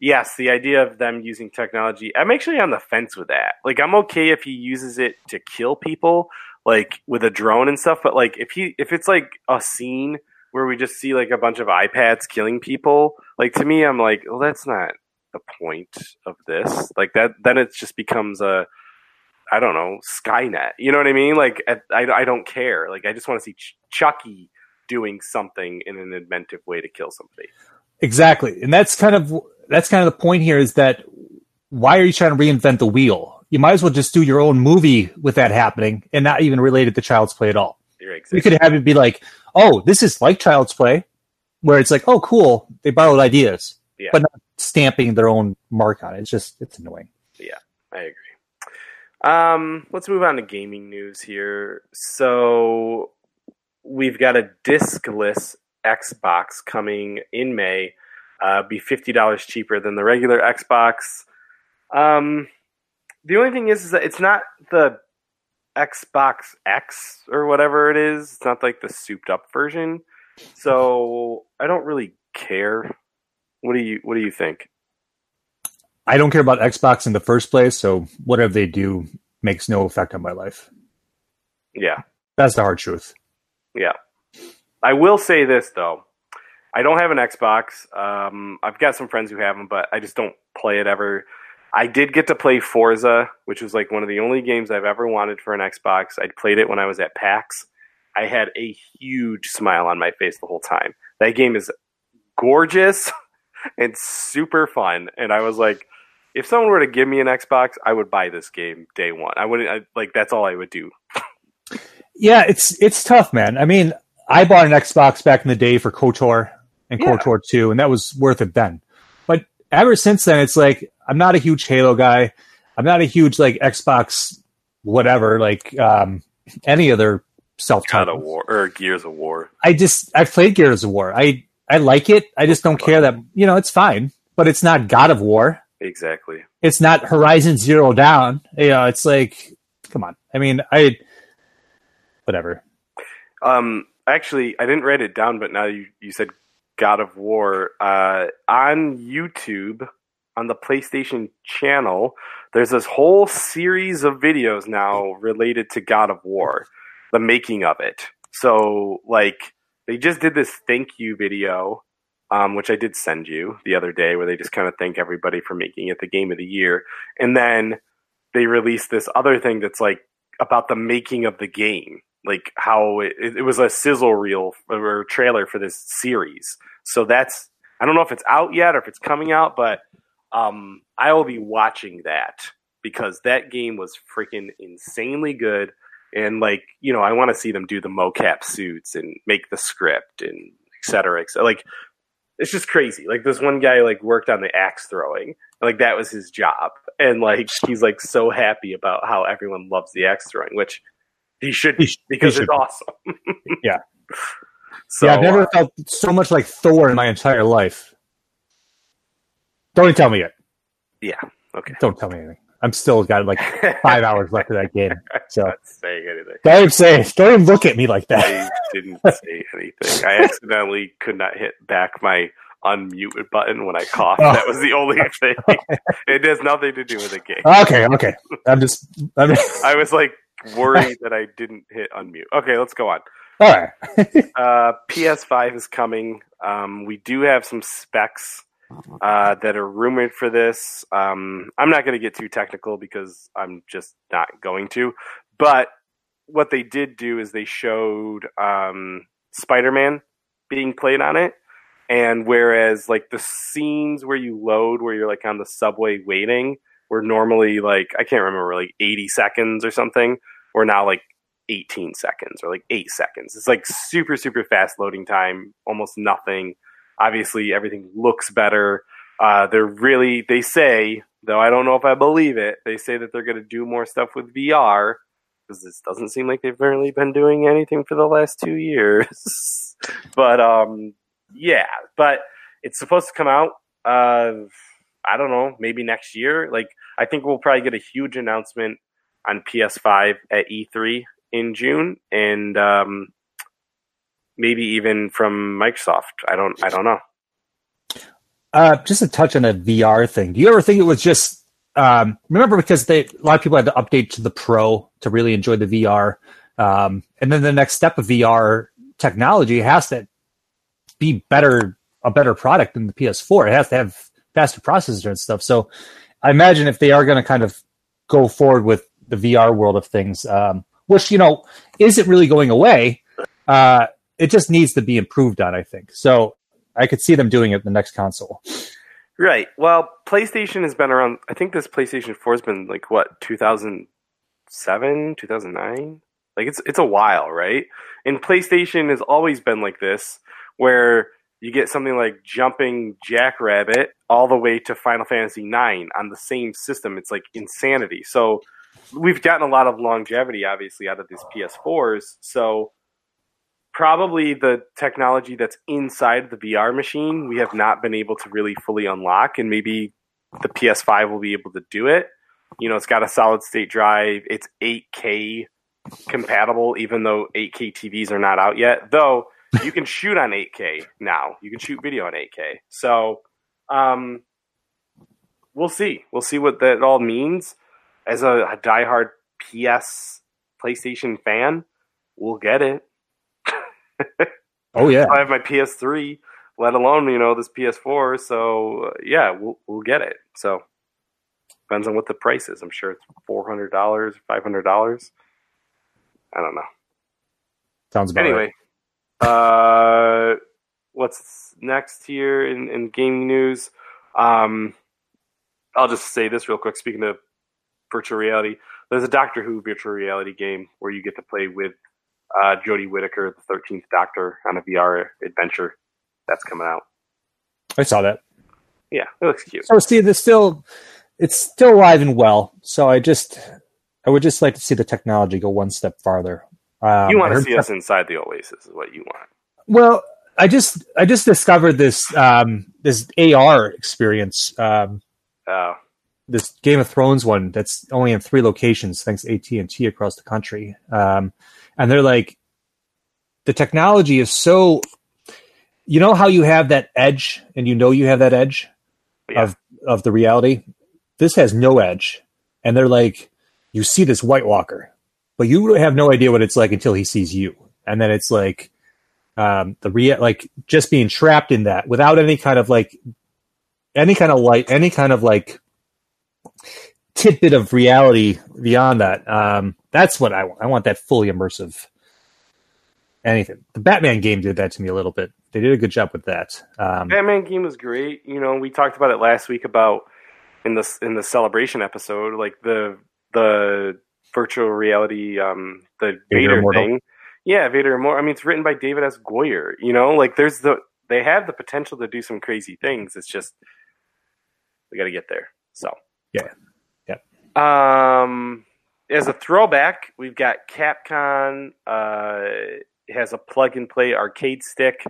yes, the idea of them using technology, I'm actually on the fence with that. Like I'm okay if he uses it to kill people, like with a drone and stuff, but like if he if it's like a scene where we just see like a bunch of iPads killing people, like to me I'm like, well that's not the point of this. Like that then it just becomes a I don't know, Skynet. You know what I mean? Like I, I don't care. Like I just want to see Ch- Chucky doing something in an inventive way to kill somebody. Exactly. And that's kind of that's kind of the point here is that why are you trying to reinvent the wheel? You might as well just do your own movie with that happening and not even related to Child's Play at all. Exactly. You could have it be like, oh, this is like Child's Play, where it's like, oh, cool, they borrowed ideas, Yeah. but not stamping their own mark on it. It's just it's annoying. Yeah, I agree. Um, let's move on to gaming news here. So we've got a discless Xbox coming in May. Uh, be fifty dollars cheaper than the regular Xbox. Um, the only thing is, is that it's not the Xbox X or whatever it is. It's not like the souped up version. So I don't really care. What do you What do you think? I don't care about Xbox in the first place, so whatever they do makes no effect on my life. Yeah. That's the hard truth. Yeah. I will say this though. I don't have an Xbox. Um, I've got some friends who have them, but I just don't play it ever. I did get to play Forza, which was like one of the only games I've ever wanted for an Xbox. I played it when I was at PAX. I had a huge smile on my face the whole time. That game is gorgeous and super fun. And I was like, if someone were to give me an Xbox, I would buy this game day one. I wouldn't I, like that's all I would do. Yeah, it's it's tough, man. I mean, I bought an Xbox back in the day for KOTOR and Yeah. KOTOR 2, and that was worth it then. But ever since then, it's like I'm not a huge Halo guy. I'm not a huge like Xbox whatever, like um, any other self God of War or Gears of War. I just I've played Gears of War. I I like it. I just don't care that you know it's fine, but it's not God of War. Exactly. It's not Horizon Zero Dawn. You know, it's like come on. I mean, I whatever. Um, actually, I didn't write it down, but now you, you said God of War. Uh, on YouTube, on the PlayStation channel, there's this whole series of videos now related to God of War, the making of it. So, like, they just did this thank you video, um, which I did send you the other day, where they just kind of thank everybody for making it the game of the year. And then they released this other thing that's like about the making of the game like how it, it was a sizzle reel or trailer for this series. So that's I don't know if it's out yet or if it's coming out, but um, I will be watching that because that game was freaking insanely good. And like you know, I want to see them do the mocap suits and make the script and et cetera, et cetera. Like it's just crazy. Like this one guy like worked on the axe throwing, like that was his job, and like he's like so happy about how everyone loves the axe throwing, which he should be because should it's awesome. Yeah. So yeah, I've never uh, felt so much like Thor in my entire life. Don't even tell me yet. yeah. Okay. Don't tell me anything. I'm still got like five hours left of that game. So Not saying anything. don't even say don't even look at me like that. I didn't say anything. I accidentally could not hit back my unmute button when I coughed. Oh. That was the only thing. it has nothing to do with the game. Okay, okay. I'm just. I'm just... I was like worried that I didn't hit unmute. Okay, let's go on. all right. Uh, PS5 is coming. Um, we do have some specs uh, that are rumored for this. Um, I'm not going to get too technical because I'm just not going to. But what they did do is they showed um, Spider-Man being played on it, and whereas like the scenes where you load, where you're like on the subway waiting, were normally like I can't remember like 80 seconds or something, or now like 18 seconds or like eight seconds. It's like super super fast loading time, almost nothing. Obviously, everything looks better. Uh, they're really they say though I don't know if I believe it. They say that they're going to do more stuff with VR because this doesn't seem like they've really been doing anything for the last two years. but um, yeah, but it's supposed to come out. Uh, I don't know, maybe next year. Like I think we'll probably get a huge announcement on PS5 at E3 in June, and um, maybe even from Microsoft. I don't. I don't know. Uh, just to touch on a VR thing. Do you ever think it was just um, remember because they a lot of people had to update to the Pro to really enjoy the VR, um, and then the next step of VR technology has to be better a better product than the PS4. It has to have faster processor and stuff. So I imagine if they are going to kind of go forward with the VR world of things, um, which you know isn't really going away, uh, it just needs to be improved on. I think so. I could see them doing it in the next console. Right. Well, PlayStation has been around. I think this PlayStation Four has been like what 2007, 2009. Like it's it's a while, right? And PlayStation has always been like this, where you get something like Jumping Jackrabbit all the way to Final Fantasy IX on the same system. It's like insanity. So we've gotten a lot of longevity, obviously, out of these PS4s. So probably the technology that's inside the VR machine we have not been able to really fully unlock, and maybe the PS5 will be able to do it. You know, it's got a solid state drive. It's 8K compatible, even though 8K TVs are not out yet. Though you can shoot on 8K now. You can shoot video on 8K. So, um, we'll see. We'll see what that all means. As a, diehard PS PlayStation fan, we'll get it. Oh yeah, I have my PS3, let alone you know this PS4. So uh, yeah, we'll we'll get it. So depends on what the price is. I'm sure it's four hundred dollars, five hundred dollars. I don't know. sounds about anyway, right. uh, what's next here in, in gaming news? Um, I'll just say this real quick. Speaking of virtual reality, there's a Doctor Who virtual reality game where you get to play with uh, Jodie Whittaker, the Thirteenth Doctor, on a VR adventure. That's coming out. I saw that. Yeah, it looks cute. So see, it's still it's still alive and well. So I just I would just like to see the technology go one step farther. Um, you want to heard- see us inside the Oasis, is what you want. Well, I just I just discovered this um, this AR experience. Um, Uh, this Game of Thrones one that's only in three locations, thanks AT and T across the country. Um, and they're like, the technology is so. You know how you have that edge, and you know you have that edge Yeah. of of the reality. This has no edge, and they're like, you see this White Walker, but you have no idea what it's like until he sees you, and then it's like, um, the rea- like just being trapped in that without any kind of like, any kind of light, any kind of like tidbit of reality beyond that. Um, that's what I want. I want that fully immersive. Anything. The Batman game did that to me a little bit. They did a good job with that. Um, Batman game was great. You know, we talked about it last week about in the in the celebration episode, like the the virtual reality, um, the Vader Vader, Immortal. thing. Yeah, Vader Immortal. I mean, it's written by David S. Goyer. You know, like there's the they have the potential to do some crazy things. It's just we got to get there. So Yeah. Um, as a throwback, we've got Capcom. Uh, has a plug and play arcade stick.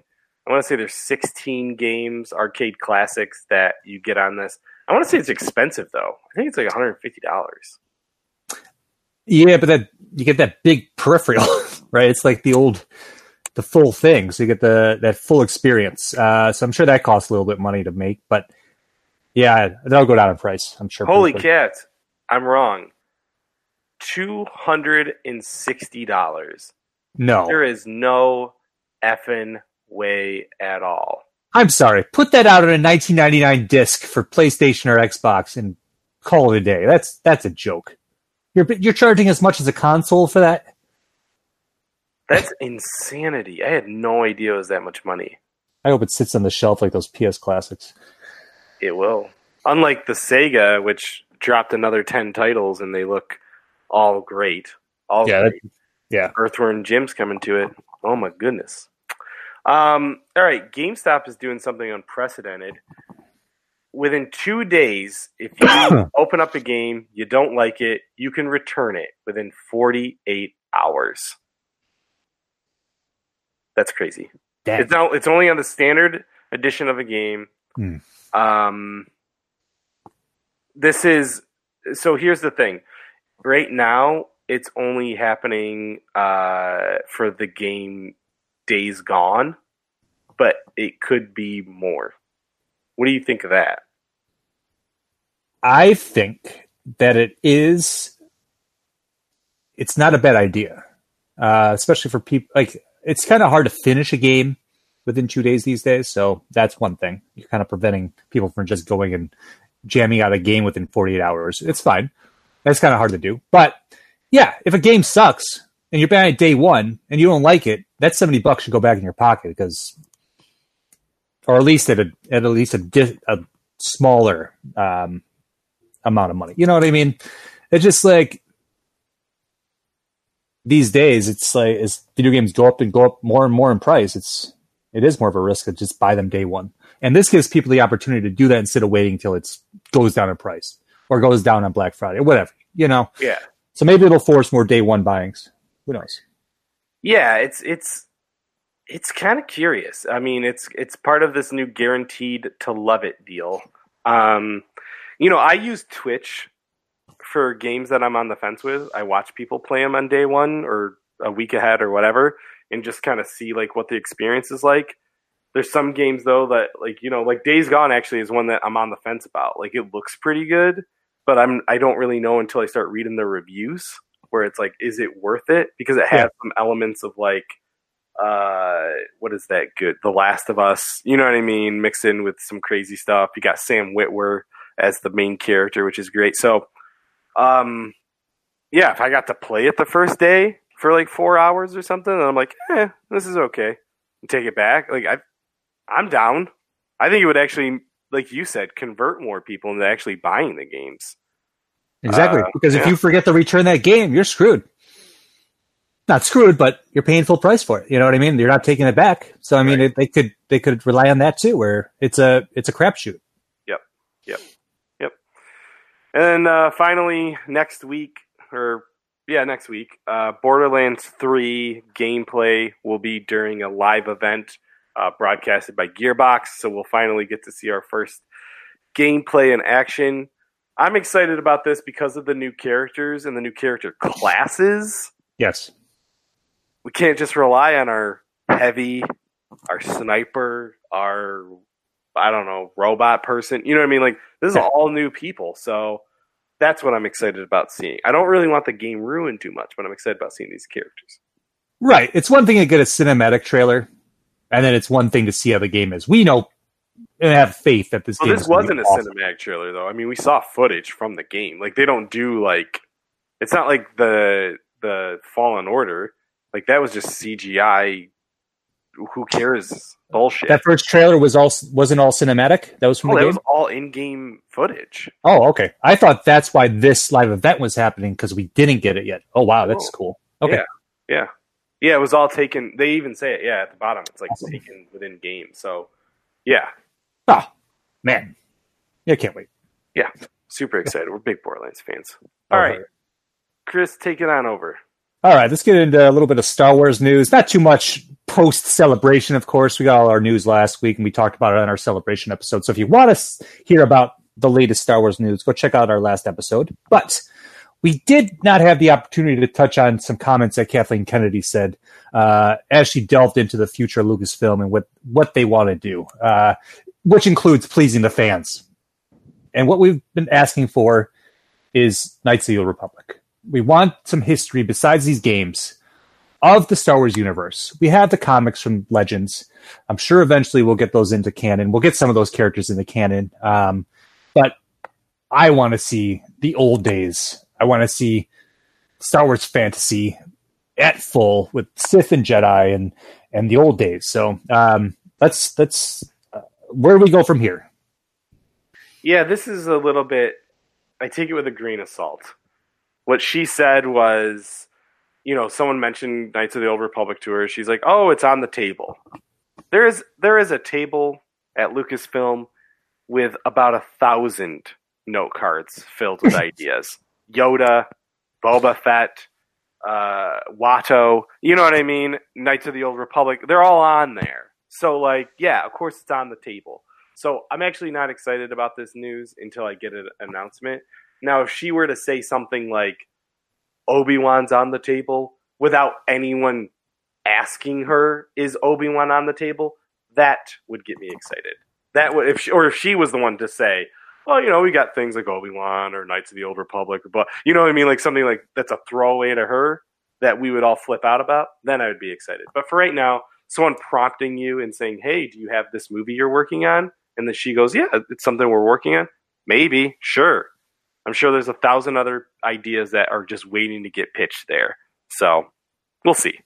I want to say there's 16 games, arcade classics that you get on this. I want to say it's expensive though. I think it's like 150 dollars. Yeah, but that you get that big peripheral, right? It's like the old the full thing, so you get the that full experience. Uh, so I'm sure that costs a little bit of money to make, but yeah, that'll go down in price. I'm sure. Holy cats! I'm wrong. Two hundred and sixty dollars. No, There is no effing way at all. I'm sorry. Put that out on a 1999 disc for PlayStation or Xbox and call it a day. That's that's a joke. You're you're charging as much as a console for that. That's insanity. I had no idea it was that much money. I hope it sits on the shelf like those PS classics. It will. Unlike the Sega, which dropped another ten titles and they look all great. All Yeah, great. yeah. Earthworm Jim's coming to it. Oh my goodness. Um, all right, GameStop is doing something unprecedented. Within two days, if you open up a game, you don't like it, you can return it within 48 hours. That's crazy. Dang. It's now it's only on the standard edition of a game. Hmm. Um, this is so. Here's the thing. Right now, it's only happening uh, for the game Days Gone, but it could be more. What do you think of that? I think that it is. It's not a bad idea, uh, especially for people. Like it's kind of hard to finish a game within two days these days. So that's one thing. You're kind of preventing people from just going and jamming out a game within 48 hours. It's fine. That's kind of hard to do. But yeah, if a game sucks and you're buying it day one and you don't like it, that 70 bucks should go back in your pocket because, or at least at a at least a, di- a smaller um, amount of money. You know what I mean? It's just like these days, it's like as video games go up and go up more and more in price, it's it is more of a risk to just buy them day one. And this gives people the opportunity to do that instead of waiting until it goes down in price or goes down on Black Friday or whatever. You know, Yeah, so maybe it'll force more day one buyings. Who knows? yeah. It's it's it's kind of curious. I mean, it's it's part of this new guaranteed to love it deal. Um, you know, I use Twitch for games that I'm on the fence with. I watch people play them on day one or a week ahead or whatever, and just kind of see like what the experience is like. There's some games though that like you know like Days Gone actually is one that I'm on the fence about. Like it looks pretty good, but I'm I don't really know until I start reading the reviews where it's like is it worth it? Because it has Yeah. some elements of like uh what is that good? The last of us you know what i mean? Mixed in with some crazy stuff. You got sam witwer as the main character which is great. So um yeah if i got to play it the first day for like four hours or something and i'm like eh this is okay. And take it back. Like i i'm down i think it would actually like you said convert more people into actually buying the games Exactly. Uh, because if you forget to return that game, you're screwed. Not screwed, but you're paying full price for it. You know what I mean? You're not taking it back. So I mean, Right. it, they could they could rely on that too, where it's a it's a crapshoot. Yep, yep, yep. And then uh, finally, next week, or yeah, next week, uh, Borderlands 3 gameplay will be during a live event uh, broadcasted by Gearbox. So we'll finally get to see our first gameplay in action. I'm excited about this because of the new characters and the new character classes. Yes. We can't just rely on our heavy, our sniper, our I don't know, robot person. You know what I mean? Like this is all new people, so that's what I'm excited about seeing. I don't really want the game ruined too much, but I'm excited about seeing these characters. Right. It's one thing to get a cinematic trailer, and then it's one thing to see how the game is. We know and have faith that this Well, game this is wasn't be a awesome. cinematic trailer though. I mean, we saw footage from the game. Like they don't do like it's not like the the Fallen Order. Like that was just CGI. Who cares? Bullshit. That first trailer was all wasn't all cinematic. That was from oh, the game. was all in-game footage. Oh, okay. I thought that's why this live event was happening because we didn't get it yet. Oh, wow, that's Oh. cool. Okay. Yeah. Yeah, it was all taken. They even say it. Yeah, at the bottom, it's like Awesome. taken within game. So, yeah, Oh, man. Yeah, I can't wait. Yeah, super excited. We're big Borderlands fans. All right, Chris, take it on over. All right, let's get into a little bit of Star Wars news. Not too much post celebration, of course. We got all our news last week and we talked about it on our celebration episode. So if you want to hear about the latest Star Wars news, go check out our last episode. But we did not have the opportunity to touch on some comments that Kathleen Kennedy said uh, as she delved into the future of Lucasfilm and what what they want to do, uh, which includes pleasing the fans. And what we've been asking for is Knights of the Old Republic. We want some history besides these games of the Star Wars universe. We have the comics from Legends. I'm sure eventually we'll get those into canon. We'll get some of those characters into canon. Um, but I want to see the old days. I want to see Star Wars fantasy at full with Sith and Jedi and and the old days. So um, let's let's uh, where do we go from here? Yeah, this is a little bit. I take it with a grain of salt. What she said was, you know, someone mentioned Knights of the Old Republic to her. She's like, "Oh, it's on the table." There is there is a table at Lucasfilm with about a thousand note cards filled with ideas. Yoda, Boba Fett, uh, Watto, you know what I mean? Knights of the Old Republic, they're all on there. So, like, yeah, of course it's on the table. So, I'm actually not excited about this news until I get an announcement. Now, if she were to say something like Obi Wan's on the table without anyone asking her, is Obi Wan on the table? That would get me excited. That would, if she, or if she was the one to say, well, you know, we got things like Obi Wan or Knights of the Old Republic, but you know what I mean, like something like that's a throwaway to her that we would all flip out about. Then I would be excited. But for right now, someone prompting you and saying, "Hey, do you have this movie you're working on?" and then she goes, "Yeah, it's something we're working on." Maybe, sure. I'm sure there's a thousand other ideas that are just waiting to get pitched there. So we'll see.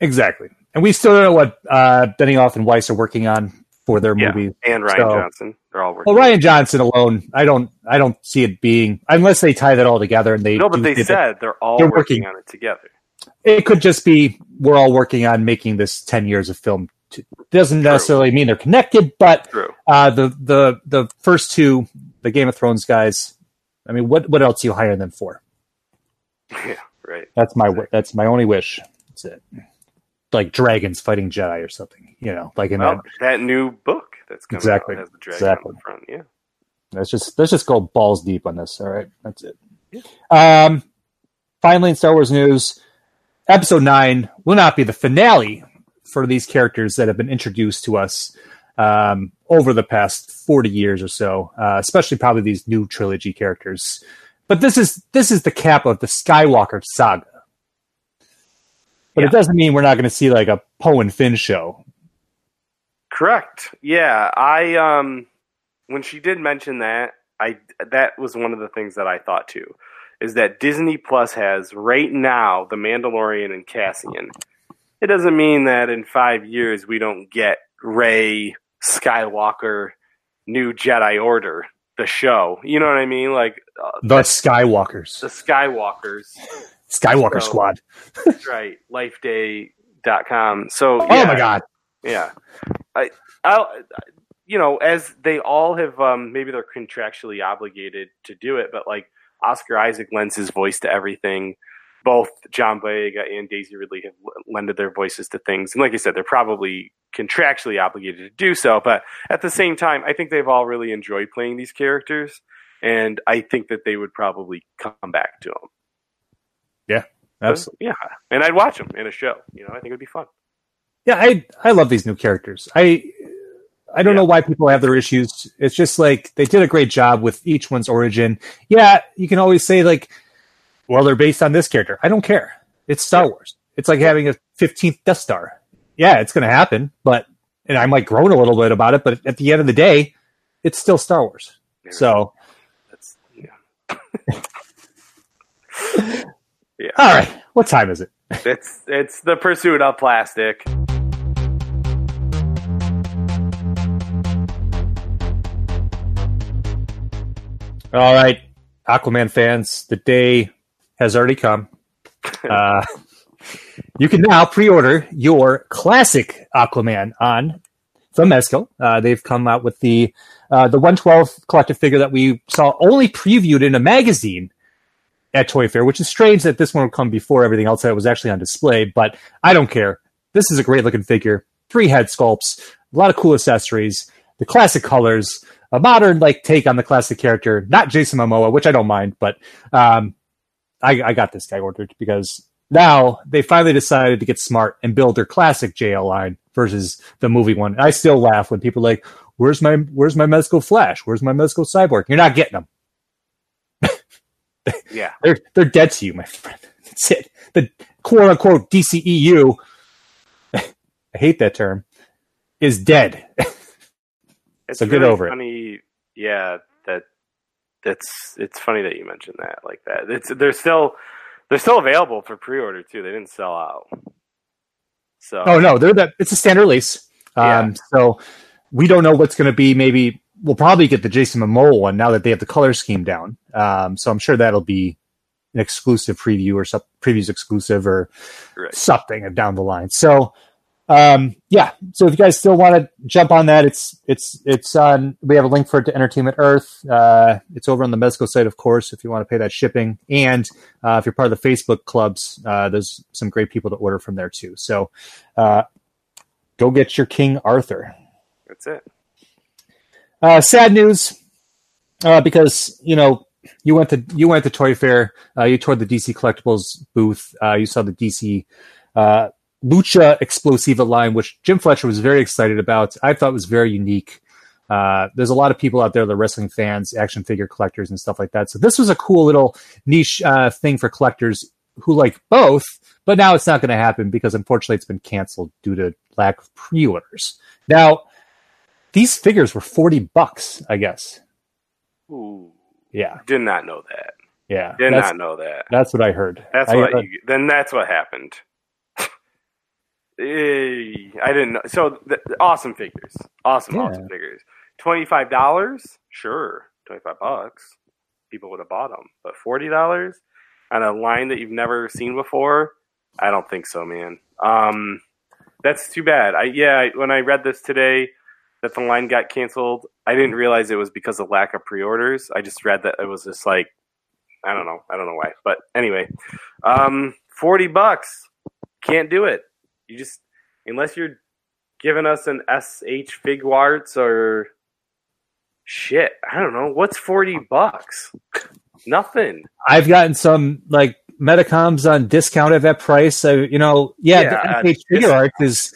Exactly. And we still don't know what uh, Benioff and Weiss are working on for their Yeah, movie. and Rian So- Johnson, they're all working. Well, Rian Johnson alone, I don't, I don't see it being unless they tie that all together and they. no, but do they said they're all they're working working. on it together. it could just be we're all working on making this ten years of film. T- Doesn't True. necessarily mean they're connected, but uh, the the the first two, the Game of Thrones guys. I mean, what what else you hire them for? Yeah, right. That's my wi- that's my only wish. That's it. Like dragons fighting Jedi or something, you know, like in Well, that. that new book that's coming Exactly. out has the dragon Exactly. front. Yeah. Let's just let's just go balls deep on this. All right, that's it. Um, finally, in Star Wars news, Episode Nine will not be the finale for these characters that have been introduced to us um, over the past forty years or so, uh, especially probably these new trilogy characters. But this is this is the cap of the Skywalker saga. But Yeah. it doesn't mean we're not going to see like a Poe and Finn show. Correct. Yeah, I um when she did mention that, I that was one of the things that I thought too. Is that Disney Plus has right now The Mandalorian and Cassian. It doesn't mean that in 5 years we don't get Rey Skywalker New Jedi Order the show. You know what I mean? Like uh, The Skywalkers, the Skywalkers. Skywalker So- Squad. That's right. Lifeday.com. So Oh my God! Yeah, I, I, you know, as they all have, um, maybe they're contractually obligated to do it, but like Oscar Isaac lends his voice to everything. Both John Boyega and Daisy Ridley have lended their voices to things, and like I said, they're probably contractually obligated to do so. But at the same time, I think they've all really enjoyed playing these characters, and I think that they would probably come back to them. Yeah, absolutely. Yeah, and I'd watch them in a show. You know, I think it'd be fun. Yeah, I I love these new characters. I I don't Yeah. know why people have their issues. It's just like they did a great job with each one's origin. Yeah, you can always say like, well, they're based on this character. I don't care. It's Star Wars. It's like having a 15th Death Star. Yeah, it's going to happen, but and I might groan a little bit about it, but at the end of the day, it's still Star Wars. So, That's yeah. all right, what time is it? It's it's the pursuit of plastic. All right, Aquaman fans, the day has already come. Uh, you can now pre-order your classic Aquaman on from Mezco. Uh, they've come out with the uh, the 112 collective figure that we saw only previewed in a magazine at Toy Fair, which is strange that this one would come before everything else that was actually on display. But I don't care. This is a great looking figure. Three head sculpts, a lot of cool accessories, the classic colors, a modern like take on the classic character. Not Jason Momoa, which I don't mind, but um, I, I got this guy ordered because now they finally decided to get smart and build their classic JL line versus the movie one. I still laugh when people are like, "Where's my Where's my Mezco Flash? Where's my Mezco Cyborg?" You're not getting them. Yeah. They're they're dead to you, my friend. That's it. The quote unquote DCEU. I hate that term. Is dead. It's So get really over it. funny, Yeah, that that's it's funny that you mentioned that like that. It's they're still they're still available for pre-order too. They didn't sell out. So Oh no, they're that. It's a standard release. Um, So we don't know what's going to be. Maybe we'll probably get the Jason Momoa one now that they have the color scheme down. Um, so I'm sure that'll be an exclusive preview or some previews exclusive or Right. something down the line. So um, yeah. So if you guys still want to jump on that, it's it's it's on. We have a link for it to Entertainment Earth. Uh, it's over on the Mezco site, of course, if you want to pay that shipping. And uh, if you're part of the Facebook clubs, uh, there's some great people to order from there too. So uh, go get your King Arthur. that's it. Uh, sad news, uh, because you know you went to you went to Toy Fair, uh, you toured the DC Collectibles booth, uh, you saw the DC uh, Lucha Explosiva line, which Jim Fletcher was very excited about. I thought was very unique. Uh, there's a lot of people out there, the wrestling fans, action figure collectors, and stuff like that. So this was a cool little niche thing for collectors who like both. But now it's not going to happen because unfortunately it's been canceled due to lack of pre-orders. Now these figures were 40 bucks, I guess. Ooh, Yeah. did not know that. Yeah. Did not know that. that's what I heard. That's I, what. uh, you, then that's what happened. I didn't know. So th- awesome figures, awesome, Yeah. awesome figures. Twenty five dollars, sure, twenty five bucks. People would have bought them, but forty dollars on a line that you've never seen before, I don't think so, man. Um, that's too bad. I yeah, when I read this today that the line got canceled, I didn't realize it was because of lack of pre-orders. I just read that it was just like I don't know, I don't know why, but anyway, um, forty bucks can't do it. You just unless you're giving us an SH Figuarts or shit. I don't know what's forty bucks. Nothing. I've gotten some like Metacoms on discount at that price. So, you know, yeah, Yeah, the SH Figuarts is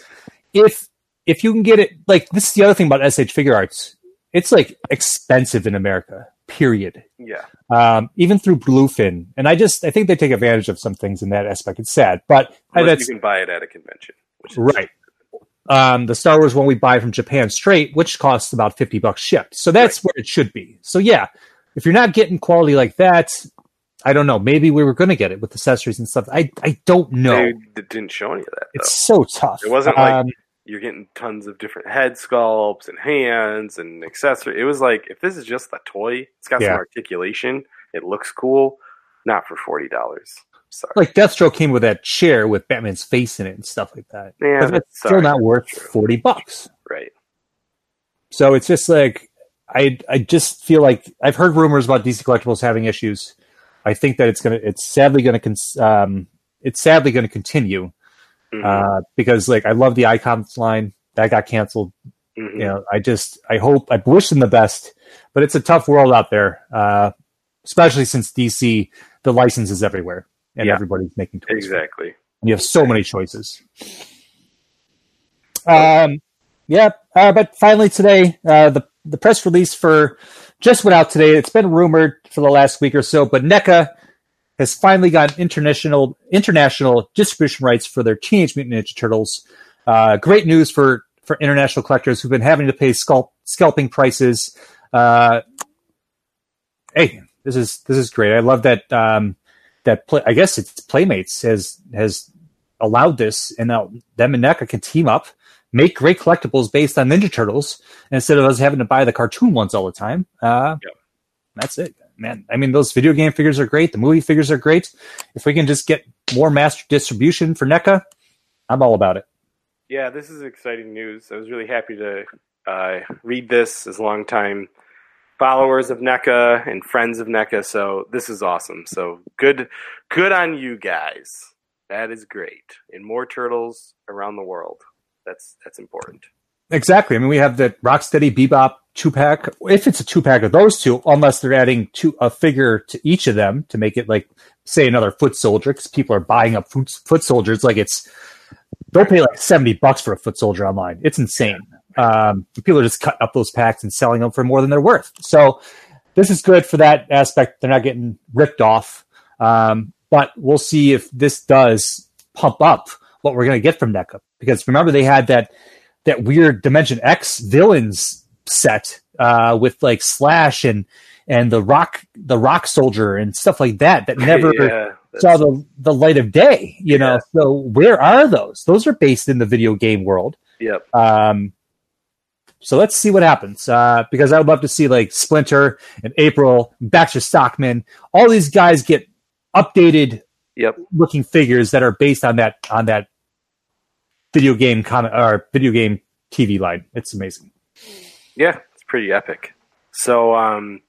if if you can get it like this is the other thing about SH Figuarts. It's like expensive in America. Period. Yeah, Um, even through Bluefin, and I just I think they take advantage of some things in that aspect. It's sad, but unless you can buy it at a convention. Which is Right. Um, the Star Wars one we buy from Japan straight, which costs about 50 bucks shipped. So that's where it should be. So yeah, if you're not getting quality like that, I don't know. Maybe we were going to get it with accessories and stuff. I, I don't know. They didn't show any of that. Though. it's so tough. It wasn't like- Um, You're getting tons of different head sculpts and hands and accessories. It was like if this is just a toy, it's got Yeah. some articulation. It looks cool. Not for forty dollars. Sorry. like Deathstroke came with that chair with Batman's face in it and stuff like that. Yeah, but that's that's- still not worth true. 40 bucks. right. So it's just like I I just feel like I've heard rumors about DC Collectibles having issues. I think that it's gonna it's sadly gonna cons- um it's sadly gonna continue Mhm. uh because like I love the icons line that got canceled. Mhm. You know, I just I hope I wish them the best, but it's a tough world out there, uh, especially since DC the license is everywhere and Yeah. everybody's making toys. Exactly. You have so many choices. Um, yeah, uh, but finally today, uh, the the press release for just went out today. It's been rumored for the last week or so, but NECA has finally got international international distribution rights for their Teenage Mutant Ninja Turtles. Uh, great news for for international collectors who've been having to pay sculpt, scalping prices. Uh, hey, this is this is great. I love that um, that play, I guess it's Playmates has has allowed this, and now them and NECA can team up, make great collectibles based on Ninja Turtles instead of us having to buy the cartoon ones all the time. Uh, Yep. That's it, man. I mean, those video game figures are great. The movie figures are great. If we can just get more master distribution for NECA, I'm all about it. Yeah, this is exciting news. I was really happy to uh, read this as longtime followers of NECA and friends of NECA. So this is awesome. So good, good on you guys. That is great. And more turtles around the world. That's that's important. Exactly. I mean, we have the Rocksteady Bebop two pack. If it's a two pack of those two, unless they're adding two a figure to each of them to make it like say another foot soldier, because people are buying up foot, foot soldiers like it's they'll pay like seventy bucks for a foot soldier online. It's insane. Um, people are just cutting up those packs and selling them for more than they're worth. So this is good for that aspect. They're not getting ripped off. Um, but we'll see if this does pump up what we're going to get from NECA. Because remember, they had that that weird Dimension X villains set uh, with like Slash and and the Rock the Rock Soldier and stuff like that that never Yeah, saw the the light of day. You know, so where are those? Those are based in the video game world. Yep. Um, so let's see what happens. Uh, because I would love to see like Splinter and April, Baxter Stockman, all these guys get updated Yep. looking figures that are based on that on that video game comic or video game TV line. It's amazing. Yeah, it's pretty epic. So, um,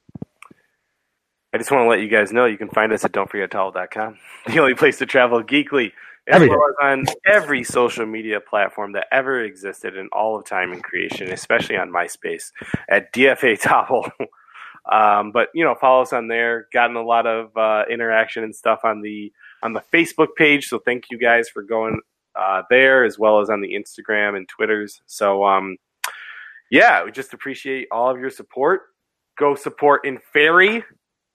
I just want to let you guys know you can find us at don'tforgettowel.com, the only place to travel geekly, as Every day. well as on every social media platform that ever existed in all of time and creation, especially on MySpace at DFA Towel. um, but you know, follow us on there. Gotten a lot of uh, interaction and stuff on the on the Facebook page. So thank you guys for going uh, there as well as on the Instagram and Twitters. So um, yeah, we just appreciate all of your support. Go support in Fairy,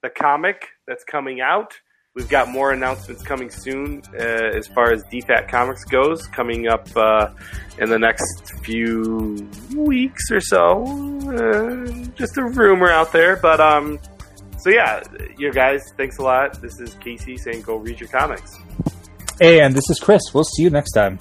the comic that's coming out. We've got more announcements coming soon uh, as far as DFAT Comics goes, coming up uh, in the next few weeks or so. Uh, just a rumor out there, but um, so yeah, you guys, thanks a lot. This is Casey saying, "Go read your comics." And this is Chris. We'll see you next time.